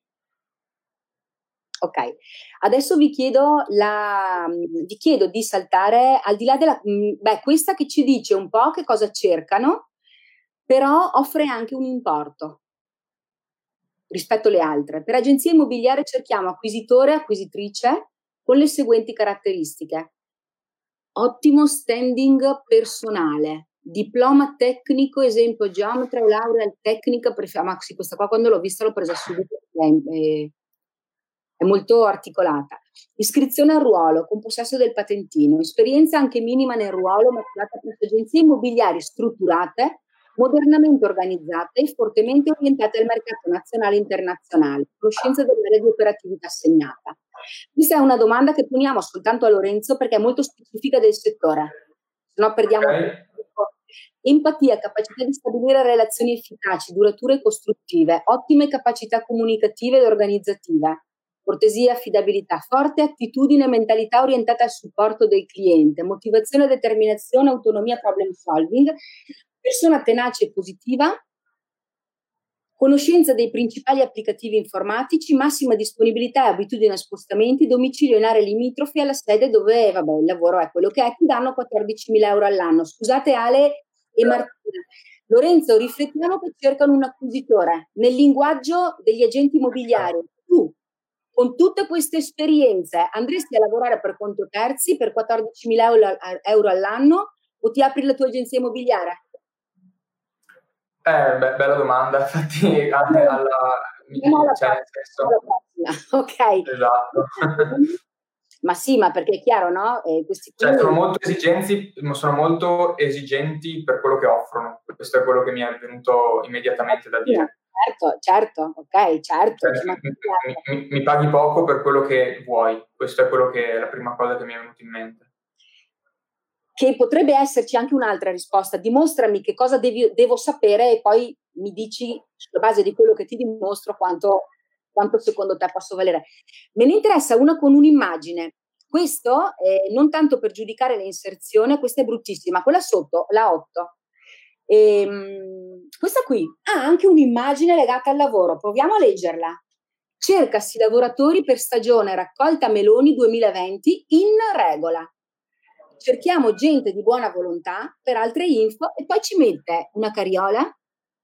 Ok, adesso vi chiedo, la, vi chiedo di saltare al di là della... Beh, questa che ci dice un po' che cosa cercano, però offre anche un importo rispetto alle altre. Per agenzia immobiliare cerchiamo acquisitore, acquisitrice con le seguenti caratteristiche. Ottimo standing personale, diploma tecnico, esempio geometra o laurea tecnica, pref- ma sì, questa qua quando l'ho vista l'ho presa subito, è, è, molto articolata. Iscrizione al ruolo con possesso del patentino, esperienza anche minima nel ruolo, maturata presso agenzie immobiliari strutturate, modernamente organizzate e fortemente orientate al mercato nazionale e internazionale, conoscenza dell'area di operatività assegnata. Questa è una domanda che poniamo soltanto a Lorenzo perché è molto specifica del settore, se no perdiamo okay. Empatia, capacità di stabilire relazioni efficaci, durature e costruttive, ottime capacità comunicative ed organizzative, cortesia, affidabilità, forte attitudine e mentalità orientata al supporto del cliente, motivazione, determinazione, autonomia, problem solving, persona tenace e positiva, conoscenza dei principali applicativi informatici, massima disponibilità e abitudine a spostamenti, domicilio in aree limitrofe alla sede dove vabbè, il lavoro è quello che è, ti danno 14.000 euro all'anno. Scusate Ale, e Martina. Lorenzo, riflettiamo che cercano un acquisitore. Nel linguaggio degli agenti immobiliari, tu, con tutte queste esperienze, andresti a lavorare per conto terzi per 14.000 euro, all'anno o ti apri la tua agenzia immobiliare? Eh, beh, bella domanda, [LAUGHS] infatti alla, alla, cioè, senso, ok. Esatto. [LAUGHS] [LAUGHS] Ma sì, ma perché è chiaro, no? Eh, questi cioè, sono molto, sono molto esigenti per quello che offrono. Questo è quello che mi è venuto immediatamente da dire. Certo, certo, ok, certo. Cioè, mi, mi, mi, paghi poco per quello che vuoi. Questo è quello che è la prima cosa che mi è venuta in mente. Che potrebbe esserci anche un'altra risposta. Dimostrami che cosa devi, devo sapere e poi mi dici, sulla base di quello che ti dimostro, quanto quanto secondo te posso valere. Me ne interessa una con un'immagine. Questo eh, non tanto per giudicare l'inserzione, questa è bruttissima, quella sotto, la 8. E, ehm, questa qui ha anche un'immagine legata al lavoro, proviamo a leggerla. Cercasi lavoratori per stagione raccolta meloni 2020 in regola. Cerchiamo gente di buona volontà per altre info e poi ci mette una cariola,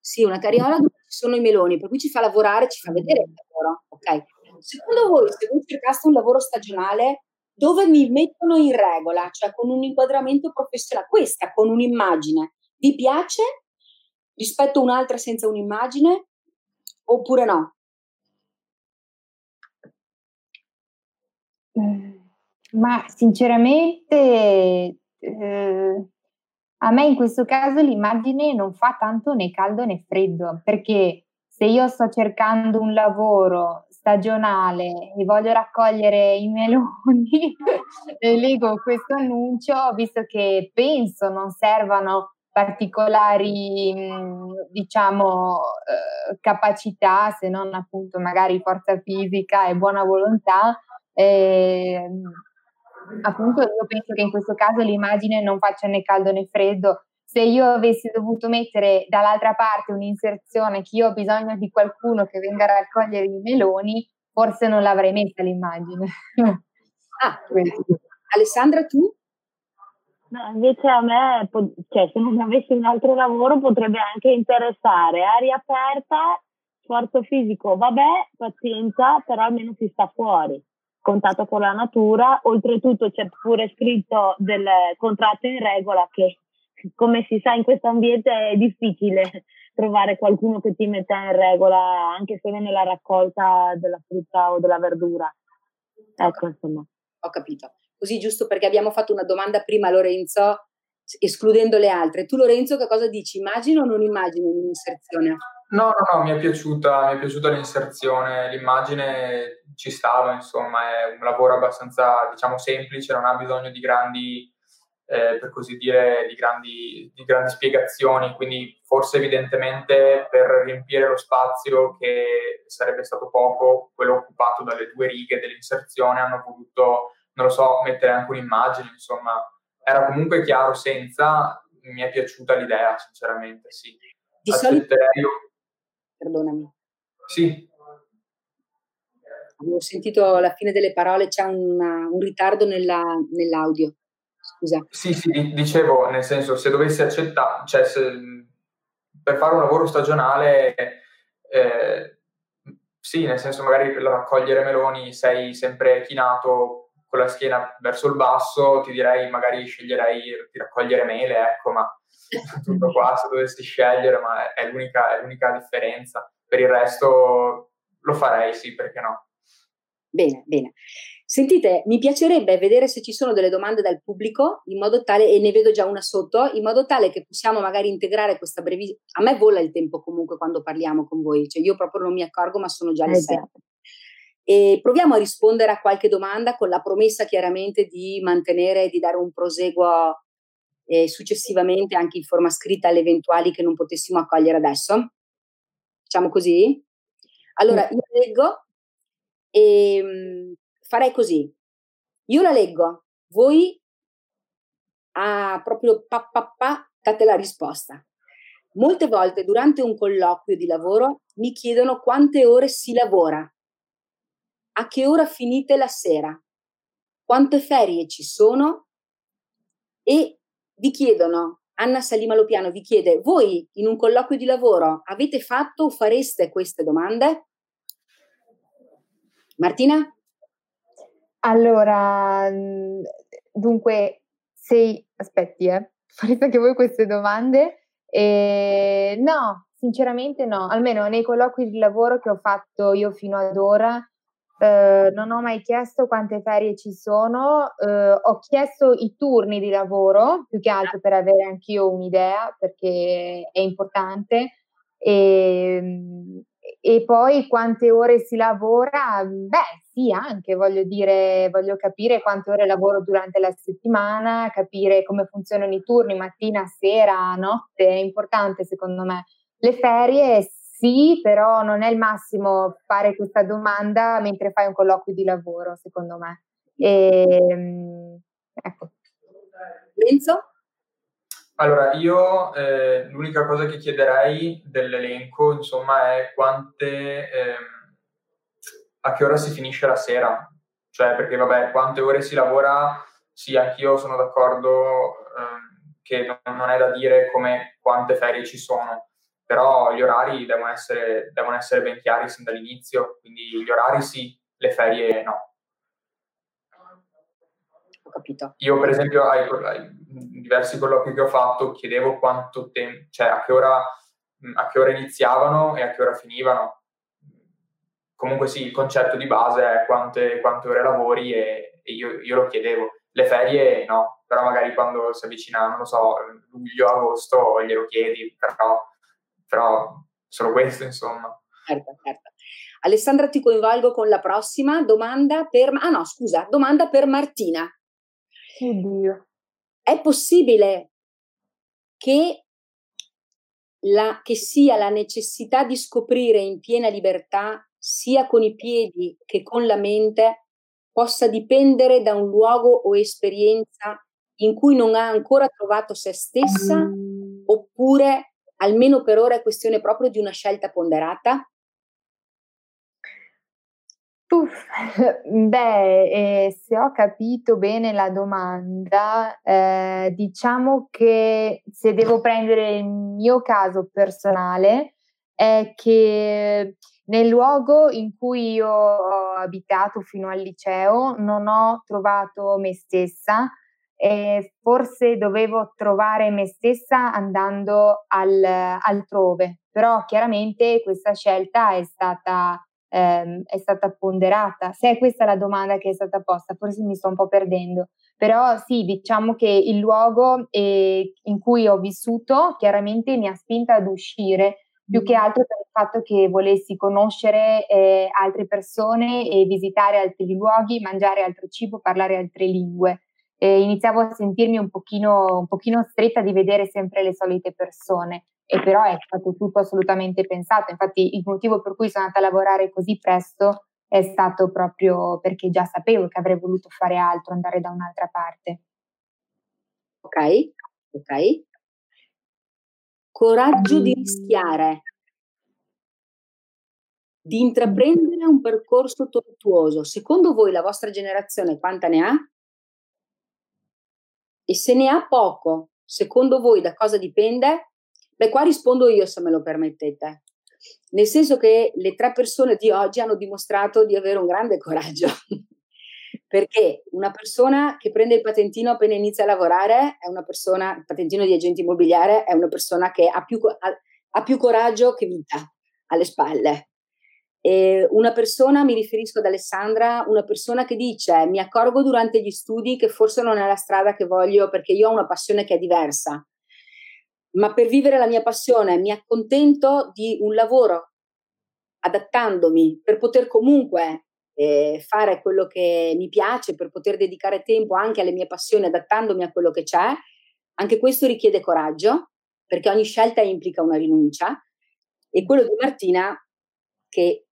sì, una cariola dove ci sono i meloni, per cui ci fa lavorare, ci fa vedere il lavoro. Ok. Secondo voi, se voi cercaste un lavoro stagionale, dove mi mettono in regola, cioè con un inquadramento professionale, questa con un'immagine. Vi piace rispetto a un'altra senza un'immagine oppure no? Mm, ma sinceramente eh, a me in questo caso l'immagine non fa tanto né caldo né freddo, perché se io sto cercando un lavoro stagionale e voglio raccogliere i meloni [LAUGHS] e leggo questo annuncio, visto che penso non servano particolari, diciamo, eh, capacità, se non appunto magari forza fisica e buona volontà, eh, appunto io penso che in questo caso l'immagine non faccia né caldo né freddo. Se io avessi dovuto mettere dall'altra parte un'inserzione che io ho bisogno di qualcuno che venga a raccogliere i meloni, forse non l'avrei messa l'immagine. ah, Alessandra, tu? No, invece a me, cioè, se non avessi un altro lavoro, potrebbe anche interessare aria aperta, sforzo fisico, vabbè, pazienza, però almeno si sta fuori contatto con la natura, oltretutto c'è pure scritto del contratto in regola che come si sa in questo ambiente è difficile trovare qualcuno che ti metta in regola anche solo nella raccolta della frutta o della verdura. Ecco, insomma. Ho capito. Così giusto perché abbiamo fatto una domanda prima a Lorenzo, escludendo le altre. Tu Lorenzo che cosa dici? Immagino o non immagino un'inserzione? No, no, no, mi è piaciuta, mi è piaciuta l'inserzione, l'immagine ci stava, insomma, è un lavoro abbastanza, diciamo, semplice, non ha bisogno di grandi, eh, per così dire, di grandi, di grandi spiegazioni, quindi forse evidentemente per riempire lo spazio che sarebbe stato poco, quello occupato dalle due righe dell'inserzione, hanno voluto, non lo so, mettere anche un'immagine, insomma, era comunque chiaro senza, mi è piaciuta l'idea, sinceramente, sì. Di solito, perdonami. Sì. Avevo sentito la fine delle parole, c'è una, un ritardo nella, nell'audio. Scusa. Sì, sì, dicevo, nel senso, se dovessi accettare, cioè se, per fare un lavoro stagionale, eh, sì, nel senso magari per raccogliere meloni sei sempre chinato con la schiena verso il basso, ti direi magari sceglierei di raccogliere mele, ecco, ma tutto qua se dovessi scegliere, ma è l'unica, è l'unica differenza. Per il resto lo farei, sì, perché no. Bene, bene. Sentite, mi piacerebbe vedere se ci sono delle domande dal pubblico, in modo tale, e ne vedo già una sotto, in modo tale che possiamo magari integrare questa brevissima... A me vola il tempo comunque quando parliamo con voi, cioè io proprio non mi accorgo, ma sono già le sette. E proviamo a rispondere a qualche domanda con la promessa chiaramente di mantenere e di dare un proseguo e successivamente anche in forma scritta alle eventuali che non potessimo accogliere adesso. Facciamo così? Allora, io leggo e um, farei così. Io la leggo, voi a proprio pa, pa, pa, date la risposta. Molte volte durante un colloquio di lavoro mi chiedono quante ore si lavora, a che ora finite la sera, quante ferie ci sono e vi chiedono, Anna Salima Lopiano vi chiede, voi in un colloquio di lavoro avete fatto o fareste queste domande? Martina? Allora, mm, dunque, sei, aspetti, eh, [LAUGHS] farete anche voi queste domande? Eh, no, sinceramente no, almeno nei colloqui di lavoro che ho fatto io fino ad ora eh, non ho mai chiesto quante ferie ci sono, eh, ho chiesto i turni di lavoro, più che altro per avere anch'io un'idea, perché è importante. E, ehm, e poi quante ore si lavora? Beh, sì, anche voglio dire, voglio capire quante ore lavoro durante la settimana, capire come funzionano i turni mattina, sera, notte, è importante secondo me. Le ferie sì, però non è il massimo fare questa domanda mentre fai un colloquio di lavoro, secondo me. E, ehm, ecco. Enzo? Allora, io eh, l'unica cosa che chiederei dell'elenco, insomma, è quante, ehm, a che ora si finisce la sera. Cioè, perché vabbè, quante ore si lavora, sì, anch'io sono d'accordo ehm, che non è da dire come quante ferie ci sono però gli orari devono essere, devono essere ben chiari sin dall'inizio, quindi gli orari sì, le ferie no. capito. Io, per esempio, ai, ai diversi colloqui che ho fatto, chiedevo quanto tempo, cioè a che, ora, a che ora iniziavano e a che ora finivano. Comunque sì, il concetto di base è quante, quante ore lavori e, e io, io, lo chiedevo. Le ferie no, però magari quando si avvicina, non lo so, luglio, agosto, glielo chiedi, però, però solo questo, insomma. Certo, certo. Alessandra, ti coinvolgo con la prossima domanda per... Ah no, scusa, domanda per Martina. Oddio. È possibile che, la, che sia la necessità di scoprire in piena libertà, sia con i piedi che con la mente, possa dipendere da un luogo o esperienza in cui non ha ancora trovato se stessa, mm. oppure almeno per ora è questione proprio di una scelta ponderata? Uff, [LAUGHS] beh, eh, se ho capito bene la domanda, eh, diciamo che se devo prendere il mio caso personale, è che nel luogo in cui io ho abitato fino al liceo non ho trovato me stessa e forse dovevo trovare me stessa andando al, altrove, però chiaramente questa scelta è stata ehm, è stata ponderata? Se è questa la domanda che è stata posta, forse mi sto un po' perdendo. Però sì, diciamo che il luogo eh, in cui ho vissuto chiaramente mi ha spinta ad uscire, più che altro per il fatto che volessi conoscere eh, altre persone e visitare altri luoghi, mangiare altro cibo, parlare altre lingue. Eh, iniziavo a sentirmi un pochino, un pochino stretta di vedere sempre le solite persone e però è stato tutto assolutamente pensato. Infatti il motivo per cui sono andata a lavorare così presto è stato proprio perché già sapevo che avrei voluto fare altro, andare da un'altra parte. Ok, ok. Coraggio di rischiare, di intraprendere un percorso tortuoso. Secondo voi la vostra generazione quanta ne ha? E se ne ha poco, secondo voi da cosa dipende? Beh, qua rispondo io se me lo permettete. Nel senso che le tre persone di oggi hanno dimostrato di avere un grande coraggio. [LAUGHS] Perché una persona che prende il patentino appena inizia a lavorare è una persona, il patentino di agente immobiliare è una persona che ha più, ha, ha più coraggio che vita alle spalle. E una persona, mi riferisco ad Alessandra, una persona che dice mi accorgo durante gli studi che forse non è la strada che voglio perché io ho una passione che è diversa ma per vivere la mia passione mi accontento di un lavoro adattandomi per poter comunque eh, fare quello che mi piace, per poter dedicare tempo anche alle mie passioni adattandomi a quello che c'è. Anche questo richiede coraggio, perché ogni scelta implica una rinuncia. E quello di Martina, che eh,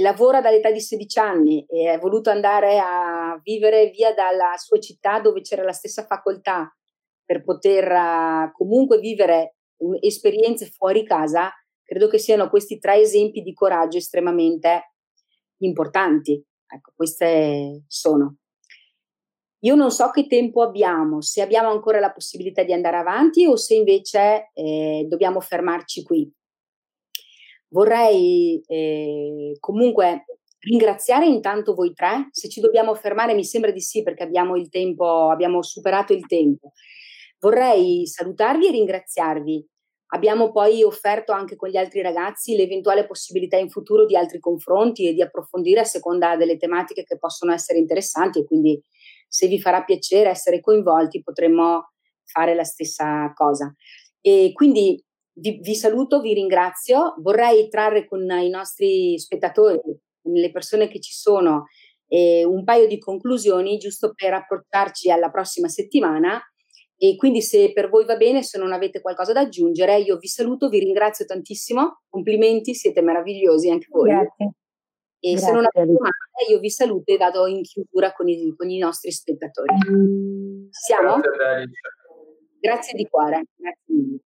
lavora dall'età di 16 anni e è voluto andare a vivere via dalla sua città dove c'era la stessa facoltà per poter uh, comunque vivere esperienze fuori casa, credo che siano questi tre esempi di coraggio estremamente importanti. Ecco, queste sono. Io non so che tempo abbiamo, se abbiamo ancora la possibilità di andare avanti o se invece eh, dobbiamo fermarci qui. Vorrei eh, comunque ringraziare intanto voi tre. Se ci dobbiamo fermare, mi sembra di sì, perché abbiamo il tempo, abbiamo superato il tempo. Vorrei salutarvi e ringraziarvi. Abbiamo poi offerto anche con gli altri ragazzi l'eventuale possibilità in futuro di altri confronti e di approfondire a seconda delle tematiche che possono essere interessanti e quindi se vi farà piacere essere coinvolti potremmo fare la stessa cosa. E quindi vi, vi saluto, vi ringrazio. Vorrei trarre con i nostri spettatori, con le persone che ci sono, eh, un paio di conclusioni giusto per approcciarci alla prossima settimana e quindi se per voi va bene, se non avete qualcosa da aggiungere, io vi saluto, vi ringrazio tantissimo, complimenti, siete meravigliosi anche voi. Grazie. E Grazie. se non avete domande, io vi saluto e vado in chiusura con i, con i nostri spettatori. Siamo? Grazie, Grazie di cuore. Grazie mille.